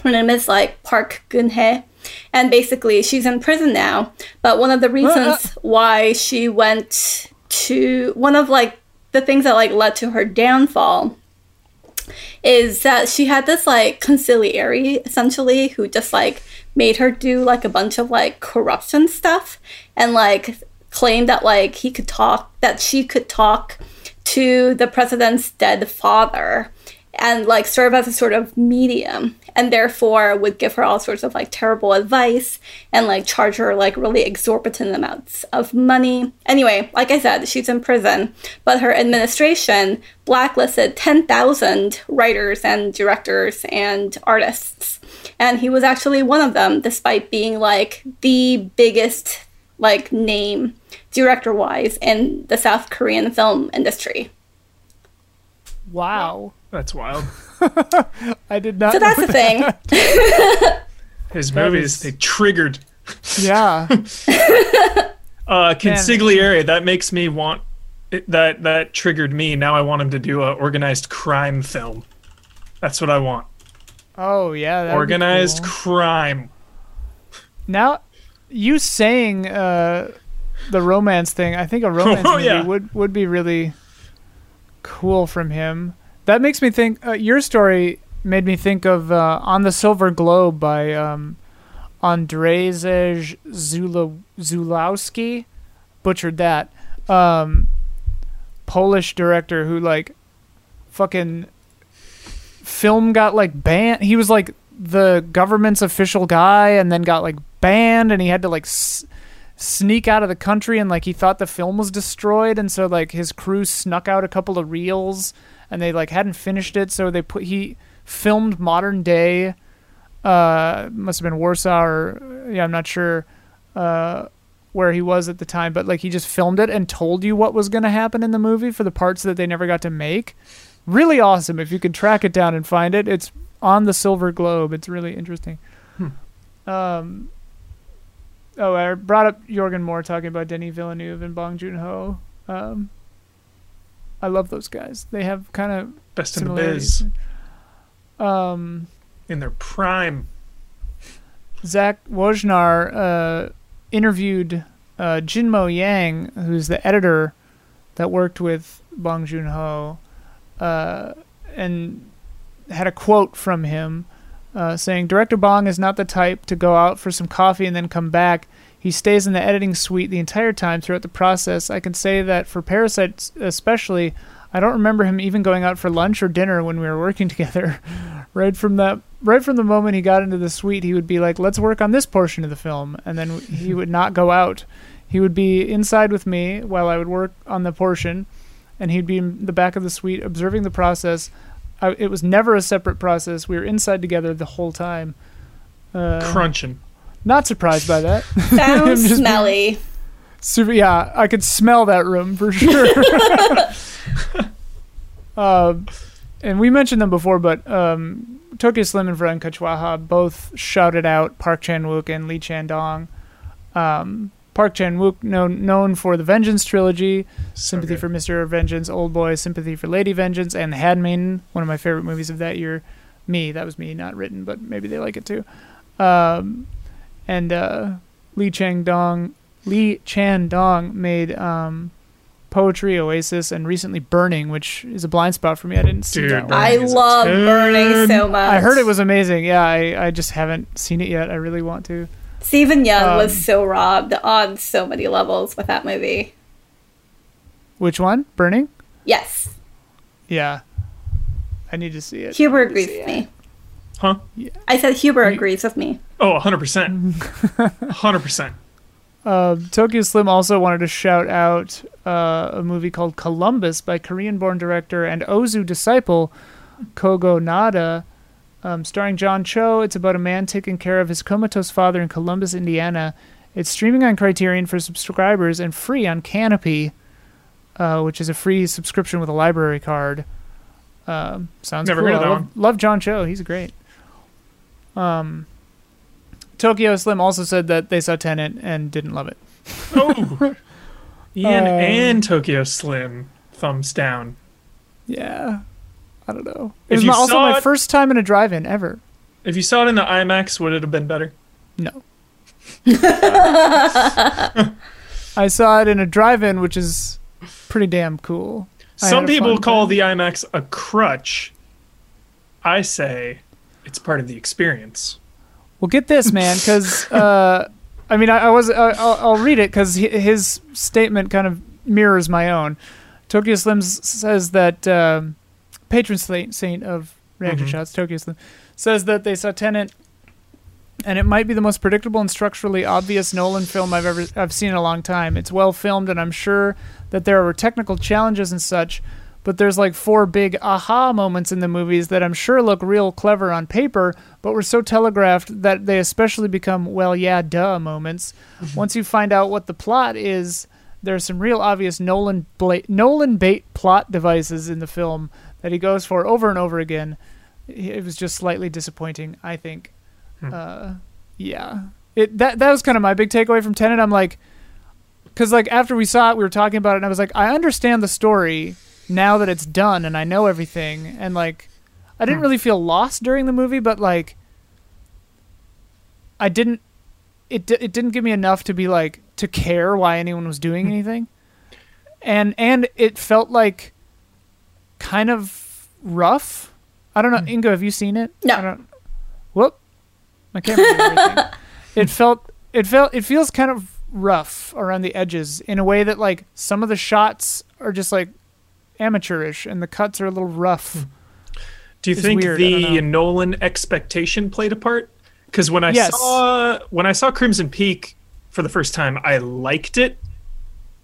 Her name is like Park Geun-hye, and basically she's in prison now. But one of the reasons why she went to one of like the things that like led to her downfall is that she had this like consigliere essentially who just like made her do like a bunch of like corruption stuff and like claimed that like he could talk that she could talk to the president's dead father and like serve as a sort of medium and therefore would give her all sorts of like terrible advice and like charge her like really exorbitant amounts of money. Anyway, like I said, she's in prison, but her administration blacklisted 10,000 writers and directors and artists. And he was actually one of them despite being like the biggest like name director wise in the South Korean film industry. wow, That's wild. I did not. So that's know the thing. His movies is- they triggered. Yeah, Uh, consigliere. That makes me want. It, that that triggered me. Now I want him to do a organized crime film. That's what I want. Oh yeah, organized cool. crime. Now, you saying uh, the romance thing, I think a romance Oh, movie yeah. would would be really cool from him. That makes me think. Uh, your story made me think of uh, "On the Silver Globe" by um, Andrzej Zula- Zulawski. Butchered that. Um, Polish director who like fucking film got like banned. He was like the government's official guy and then got like banned and he had to like s- sneak out of the country and like he thought the film was destroyed and so like his crew snuck out a couple of reels and they like hadn't finished it so they put he filmed modern day uh must have been Warsaw or yeah I'm not sure uh where he was at the time but like he just filmed it and told you what was going to happen in the movie for the parts that they never got to make really awesome if you can track it down and find it. It's on the silver globe. It's really interesting. Um oh i brought up jorgen moore talking about Denis villeneuve and bong joon-ho. Um i love those guys. They have kind of Best in the biz. Um in their prime. Zach Wojnar uh, interviewed uh, Jinmo Yang, who's the editor that worked with Bong Joon Ho, and had a quote from him uh, saying, Director Bong is not the type to go out for some coffee and then come back. He stays in the editing suite the entire time throughout the process. I can say that for Parasite, especially, I don't remember him even going out for lunch or dinner when we were working together. right from that, right from the moment he got into the suite, he would be like, "Let's work on this portion of the film," and then he would not go out. He would be inside with me while I would work on the portion, and he'd be in the back of the suite observing the process. I, it was never a separate process. We were inside together the whole time. Uh, Crunching. not surprised by that. Sounds smelly. Super, yeah, I could smell that room for sure. um, and we mentioned them before, but um, Tokyo Slim and Varun Kachwaha both shouted out Park Chan Wook and Lee Chang Dong. Um, Park Chan Wook, known known for the Vengeance trilogy, Sympathy good. for Mr. Vengeance, Old Boy, Sympathy for Lady Vengeance, and The Handmaiden, one of my favorite movies of that year. Me, that was me, not written, but maybe they like it too. Um, and uh, Lee Chang Dong, Lee Chang Dong made um, Poetry, Oasis, and recently Burning, which is a blind spot for me. I didn't see Dude, that one. I Burning is a love Burning so much. I heard it was amazing. Yeah, I, I just haven't seen it yet. I really want to. Steven Yeun um, was so robbed on so many levels with that movie. Which one? Burning? Yes, Yeah. I need to see it. Huber agrees with me. Huh? Yeah. I said Huber You- agrees with me. Oh, 100%. 100%. Uh, Tokyo Slim also wanted to shout out uh, a movie called Columbus by Korean-born director and Ozu disciple Kogonada, um, starring John Cho. It's about a man taking care of his comatose father in Columbus, Indiana. It's streaming on Criterion for subscribers and free on Kanopy, uh, which is a free subscription with a library card. Um, sounds Never cool. heard of that love, one. love John Cho. He's great. Um, Tokyo Slim also said that they saw Tenet and didn't love it. Oh. Ian Um, and Tokyo Slim. Thumbs down. Yeah, I don't know. If was my, also my it- first time in a drive-in ever. If you saw it in the IMAX, would it have been better? No. I saw it in a drive-in, which is pretty damn cool. Some people call time. the IMAX a crutch. I say it's part of the experience. Well, get this, man, because uh, I mean, I, I was I, I'll, I'll read it because his statement kind of mirrors my own. Tokyo Slim s- says that um, patron saint, of reaction Mhm. shots, Tokyo Slim, says that they saw Tenet, and it might be the most predictable and structurally obvious Nolan film I've ever I've seen in a long time. It's well filmed, and I'm sure that there were technical challenges and such. But there's like four big aha moments in the movies that I'm sure look real clever on paper, but were so telegraphed that they especially become, well, yeah, duh moments. Once you find out what the plot is, there are some real obvious Nolan bla- Nolan bait plot devices in the film that he goes for over and over again. It was just slightly disappointing, I think. Hmm. Uh, yeah, it that that was kind of my big takeaway from Tenet. I'm like, because like after we saw it, we were talking about it, and I was like, I understand the story now that it's done, and I know everything, and like, I didn't Hmm. really feel lost during the movie, but like, I didn't. It it didn't give me enough to be like to care why anyone was doing Hmm. anything, and and it felt like kind of rough. I don't know, hmm. Inkoo. Have you seen it? No. I don't. Whoop! My camera. it felt. It felt. It feels kind of rough around the edges in a way that like some of the shots are just like amateurish and the cuts are a little rough. Hmm. Do you It's think weird, the. Nolan expectation played a part? Because when I Yes. saw when I saw Crimson Peak for the first time, I liked it,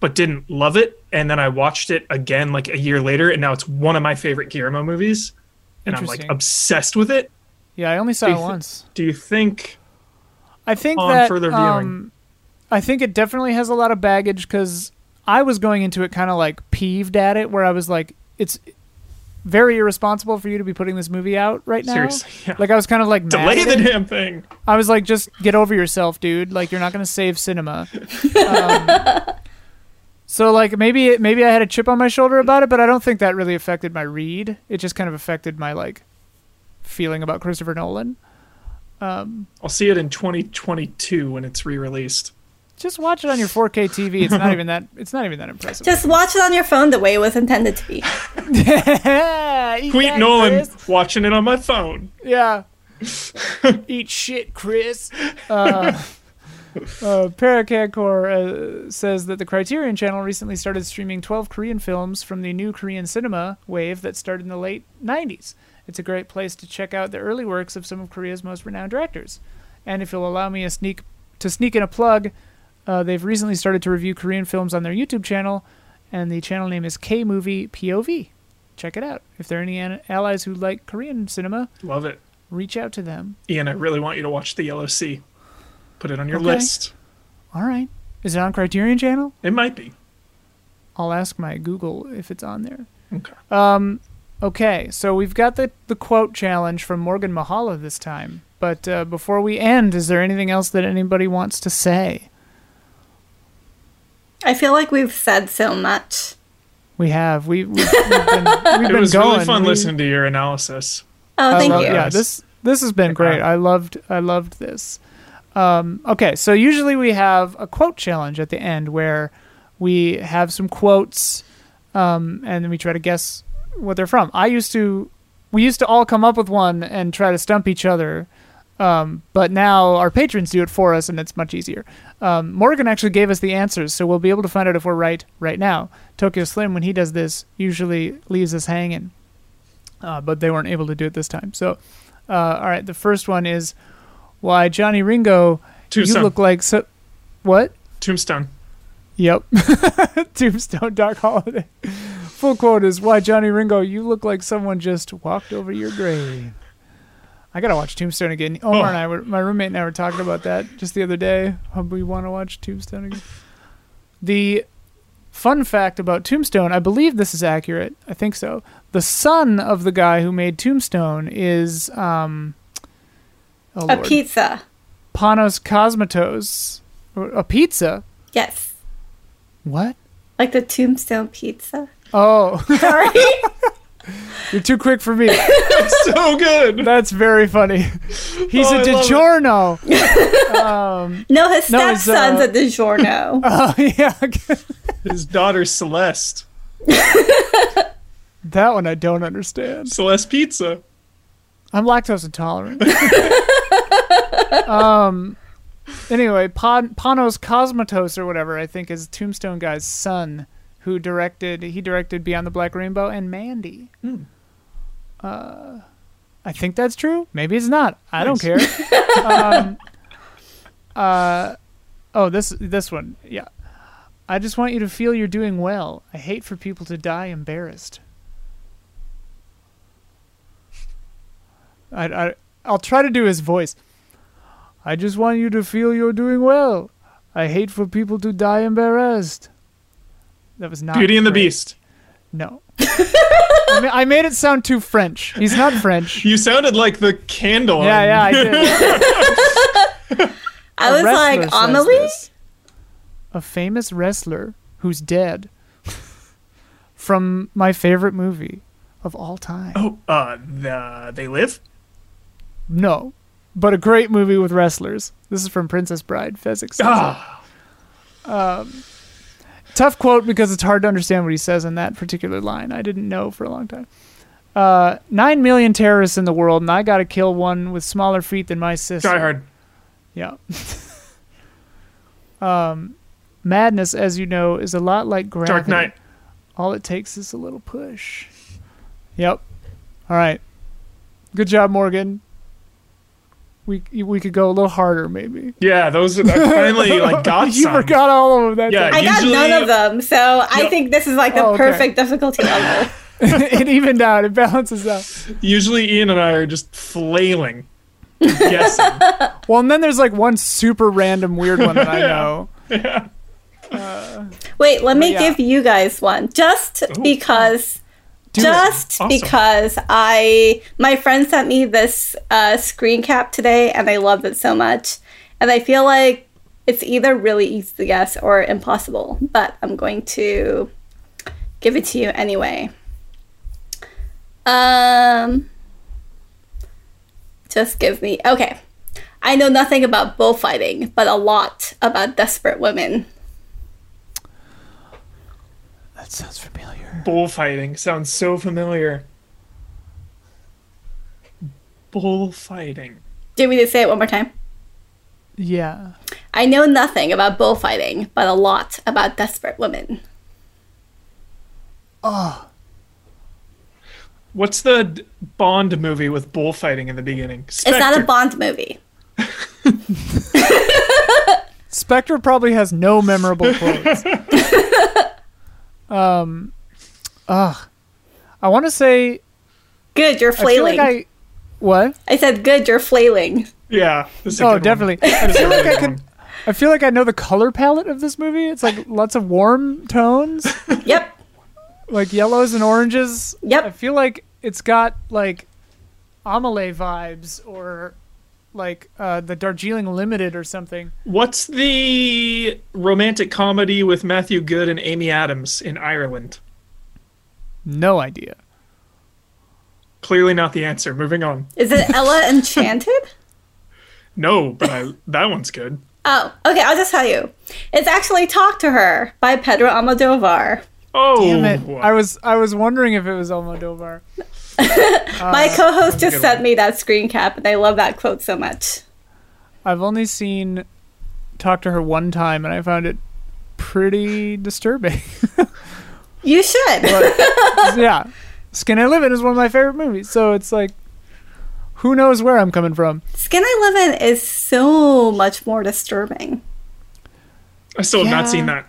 but didn't love it. And then I watched it again like a year later, and now it's one of my favorite Guillermo movies, and I'm like obsessed with it. Yeah, I only saw Do it thi- once. Do you think? I think on that further viewing. um, I think it definitely has a lot of baggage because I was going into it kind of like peeved at it, where I was like, it's very irresponsible for you to be putting this movie out right now. Seriously, yeah. Like I was kind of like Delay the damn thing. I was like, just get over yourself, dude. Like you're not gonna save cinema. Um, so like maybe maybe I had a chip on my shoulder about it, but I don't think that really affected my read. It just kind of affected my like feeling about Christopher Nolan. Um, I'll see it in 2022 when it's re-released. just watch it on your 4K TV. It's not even that. It's not even that impressive. Just watch it on your phone the way it was intended to be. Eat Tweet that, Nolan Chris. watching it on my phone. Yeah. Eat shit, Chris. Uh, Uh, uh, says that the Criterion Channel recently started streaming 12 Korean films from the new Korean cinema wave that started in the late 90s. It's a great place to check out the early works of some of Korea's most renowned directors. And if you'll allow me a sneak to sneak in a plug, uh, they've recently started to review Korean films on their YouTube channel, and the channel name is K Movie POV. Check it out. If there are any an- allies who like Korean cinema, Love it. reach out to them. Ian, I really want you to watch The Yellow Sea. Put it on your Okay. list. All right. Is it on Criterion Channel? It might be. I'll ask my Google if it's on there. Okay. Um, okay, so we've got the, the quote challenge from Morgan Mahala this time. But uh, before we end, is there anything else that anybody wants to say? I feel like we've said so much. We have. We, we've, we've been, we've It was going. really fun We- listening to your analysis. Oh, thank love- you. Yeah, this this has been great. I loved I loved this. Um, okay, so usually we have a quote challenge at the end where we have some quotes, um, and then we try to guess what they're from. I used to, we used to all come up with one and try to stump each other, um, but now our patrons do it for us, and it's much easier. Um, Morgan actually gave us the answers, so we'll be able to find out if we're right right now. Tokyo Slim, when he does this, usually leaves us hanging, uh, but they weren't able to do it this time. So, uh, all right, the first one is why Johnny Ringo, Tombstone. you look like so. What? Tombstone. Yep. Tombstone Doc Holliday. Full quote is why Johnny Ringo, you look like someone just walked over your grave. I gotta watch Tombstone again. Omar Oh. and I were my roommate and I were talking about that just the other day. We want to watch Tombstone again. The fun fact about Tombstone, I believe this is accurate. I think so. The son of the guy who made Tombstone is um oh A Lord. pizza. Panos Cosmatos. A pizza? Yes. What? Like the tombstone pizza. Oh, Sorry. you're too quick for me. so good. That's very funny. He's Oh, a I love. DiGiorno. um, no, his No, stepson's uh, a DiGiorno. oh yeah, His daughter Celeste. that one I don't understand. Celeste Pizza. I'm lactose intolerant. Um. Anyway, Pon- Panos Cosmatos or whatever I think is Tombstone guy's son, who directed he directed Beyond the Black Rainbow and Mandy. Hmm. Uh, I think that's true. Maybe it's not. I don't care. Um, uh, oh, this this one, yeah. I just want you to feel you're doing well. I hate for people to die embarrassed. I, I I'll try to do his voice. I just want you to feel you're doing well. I hate for people to die embarrassed. That was not Beauty and the great. Beast. No. I, ma- I made it sound too French. He's not French. You sounded like the candle. Yeah, yeah, I did. I A was wrestler like, says Amelie? this. A famous wrestler who's dead from my favorite movie of all time. Oh, uh, the, they live? No, but a great movie with wrestlers. This is from Princess Bride. Fezzik. Ah, Tough quote because it's hard to understand what he says in that particular line. I didn't know for a long time. Uh, Nine million terrorists in the world, and I got to kill one with smaller feet than my sister. Die Hard. Yeah. um, madness, as you know, is a lot like gravity. Dark Knight. All it takes is a little push. Yep. All right. Good job, Morgan. We we could go a little harder, maybe. Yeah, those are I finally like got you some. forgot all of them that Yeah, I got none of them, so I think this is like the Oh, okay. perfect difficulty level. it evened out. It balances out. Usually Ian and I are just flailing. guessing. Well, and then there's like one super random weird one that I know. Yeah. Uh, Wait, let me yeah. give you guys one. Just because Do just Awesome. because I my friend sent me this uh, screen cap today and I loved it so much. And I feel like it's either really easy to guess or impossible, but I'm going to give it to you anyway. Um just give me okay. I know nothing about bullfighting, but a lot about desperate women. That sounds familiar. Bullfighting sounds so familiar. Bullfighting. Do you want me to say it one more time? Yeah. I know nothing about bullfighting, but a lot about desperate women. Ah. What's the Bond movie with bullfighting in the beginning? It's not a Bond movie. Spectre probably has no memorable quotes. um, ugh. I want to say Good, you're I feel flailing. like I. What? I said, good, you're flailing. Yeah. this is Oh, definitely. I feel like I could. I feel like I know the color palette of this movie. It's like lots of warm tones, Yep. like yellows and oranges. Yep. I feel like it's got like Amelie vibes or like uh, the Darjeeling Limited or something. What's the romantic comedy with Matthew Goode and Amy Adams in Ireland? No idea. Clearly not the answer. Moving on. Is it Ella Enchanted? No, but I, that one's good. Oh, okay, I'll just tell you. It's actually Talk to Her by Pedro Almodovar. Oh, Damn it! I was I was wondering if it was Almodovar. My uh, co host just sent one. me that screen cap, and I love that quote so much. I've only seen talk to her one time, and I found it pretty disturbing. You should. yeah, Skin I Live In is one of my favorite movies, so it's like, who knows where I'm coming from? Skin I Live In is so much more disturbing. I still have not seen that.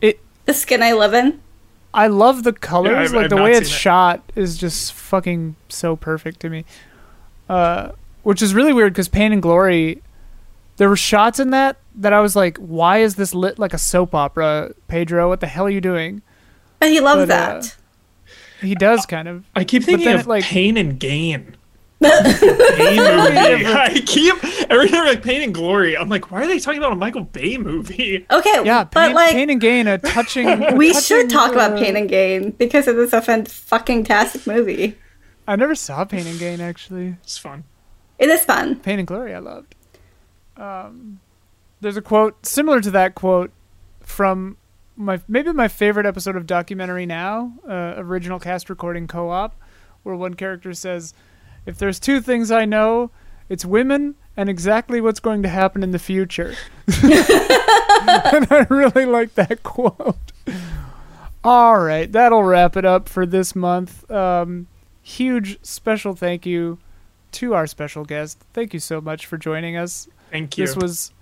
It The Skin I Live In? I love the colors. Yeah, I've- like I've the way it's it. shot is just fucking so perfect to me. Uh, which is really weird because Pain and Glory, there were shots in that that I was like, why is this lit like a soap opera, Pedro? What the hell are you doing? And he loves But, uh, that. He does kind of. I keep thinking of it, like- Pain and Gain. Pain movie. I keep every time like Pain and Glory. I'm like, why are they talking about a Michael Bay movie? Okay, Yeah, but Pain, like, Pain and Gain, a touching. we touching, should talk about uh, Pain and Gain because it is a fan- fucking tastic movie. I never saw Pain and Gain actually. It's fun. It is fun. Pain and Glory, I loved. Um, there's a quote similar to that quote from my maybe my favorite episode of Documentary Now, uh, original cast recording co-op, where one character says, "If there's two things I know, it's women and exactly what's going to happen in the future." and I really like that quote. All right, that'll wrap it up for this month. Um, huge special thank you to our special guest. Thank you so much for joining us. Thank you. This was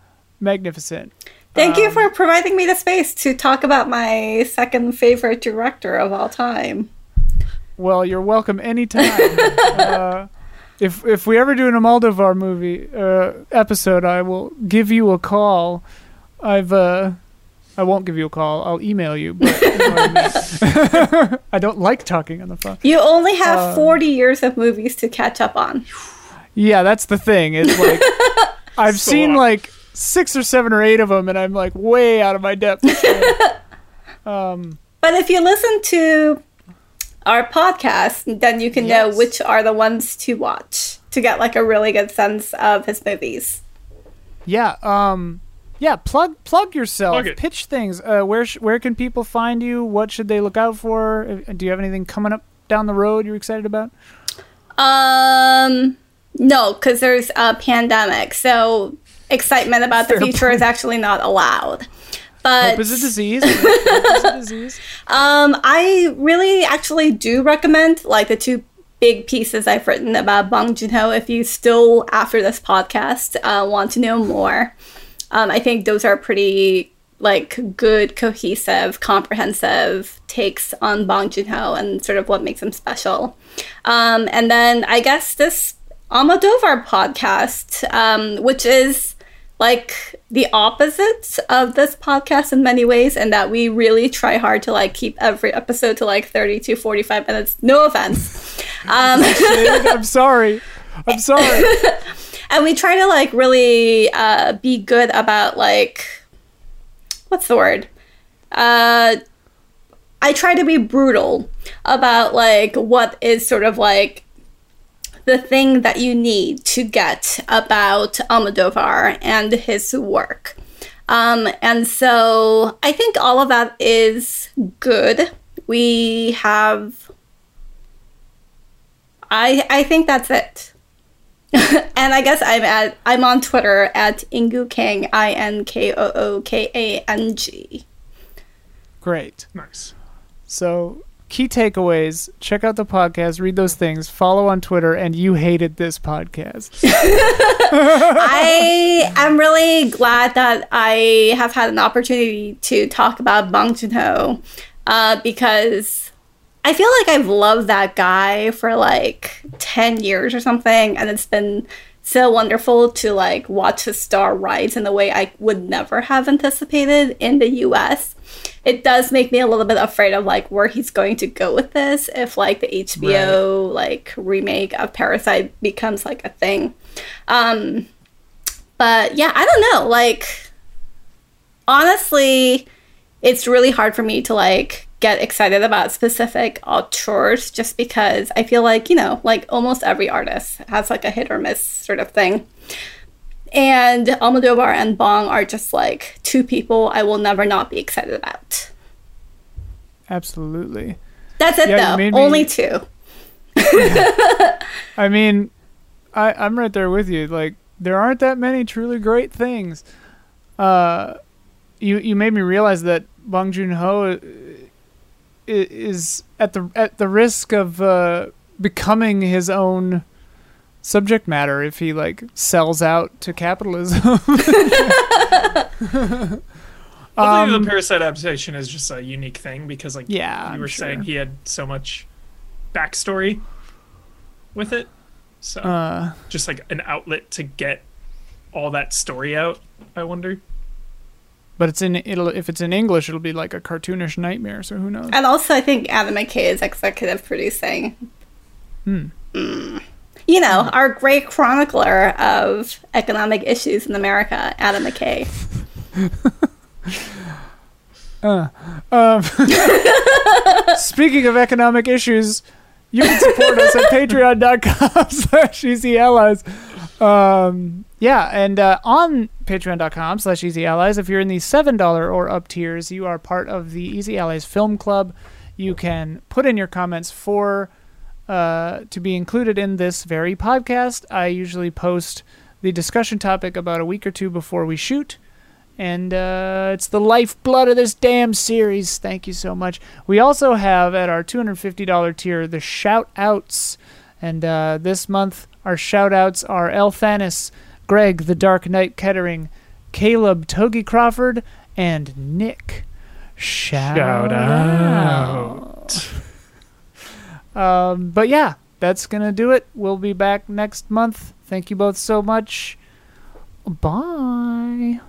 magnificent. Thank you Um, for providing me the space to talk about my second favorite director of all time. Well, you're welcome anytime. uh, if if we ever do an Almodovar movie uh, episode, I will give you a call. I've uh, I won't give you a call. I'll email you. But you know I, mean. I don't like talking on the phone. You only have Um, 40 years of movies to catch up on. Yeah, that's the thing. It's like I've So seen long. like six or seven or eight of them, and I'm like way out of my depth. um, But if you listen to our podcast, then you can know which are the ones to watch to get like a really good sense of his movies. yeah. Um, yeah. Plug plug yourself. Plug. Pitch things. Uh, where sh- where can people find you? What should they look out for? Uh, Do you have anything coming up down the road you're excited about? Um, no, because there's a pandemic, so excitement about the Fair future is actually not allowed. But Hope is a disease. Is a disease. Um, I really actually do recommend like the two big pieces I've written about Bong Joon Ho. If you still after this podcast uh, want to know more, um, I think those are pretty like good, cohesive, comprehensive takes on Bong Joon Ho and sort of what makes him special. Um, and then I guess this Almodovar podcast, um, which is like the opposite of this podcast in many ways and that we really try hard to like keep every episode to like 30 to 45 minutes no offense um, I'm sorry. I'm sorry. and we try to like really uh, be good about like what's the word uh, i try to be brutal about like what is sort of like the thing that you need to get about Almodovar and his work. Um, and so I think all of that is good. We have. I I think that's it. and I guess I'm at I'm on Twitter at Inkoo Kang I N K O O K A N G. Great. Nice. So, key takeaways. Check out the podcast, read those things, follow on Twitter, and you hated this podcast. I am really glad that I have had an opportunity to talk about Bong Joon Ho uh, because I feel like I've loved that guy for like 10 years or something, and it's been so wonderful to like watch a star rise in a way I would never have anticipated in the US. It does make me a little bit afraid of like where he's going to go with this if like the HBO like remake of Parasite becomes like a thing. Um but yeah, I don't know. Like honestly, it's really hard for me to like get excited about specific auteurs just because I feel like, you know, like almost every artist has like a hit or miss sort of thing. And Almodovar and Bong are just like two people I will never not be excited about. Absolutely. That's it Yeah, though. me- Only two. I mean, I, I'm right there with you. Like, there aren't that many truly great things. Uh, you you made me realize that Bong Joon Ho is at the at the risk of uh, becoming his own subject matter if he like sells out to capitalism. Hopefully, Um, the Parasite adaptation is just a unique thing because, like, Yeah, you I'm were sure. saying, he had so much backstory with it. So, uh, just like an outlet to get all that story out. I wonder. But it's in it'll if it's in English, it'll be like a cartoonish nightmare. So who knows? And also I think Adam McKay is executive producing. Hmm. Mm. You know, our great chronicler of economic issues in America, Adam McKay. Uh, um, speaking of economic issues, you can support us at patreon.com slash easy allies. Um, yeah, and uh, on patreon.com slash easy allies, if you're in the $7 or up tiers, you are part of the Easy Allies Film Club. You can put in your comments for uh, to be included in this very podcast. I usually post the discussion topic about a week or two before we shoot and uh, it's the lifeblood of this damn series. Thank you so much. We also have at our $250 tier the shout outs, and uh, this month our shout outs are Elthanis, Greg the Dark Knight Kettering, Caleb Togi Crawford, and Nick. Shout, Shout out. um, but yeah, that's gonna do it. We'll be back next month. Thank you both so much. Bye.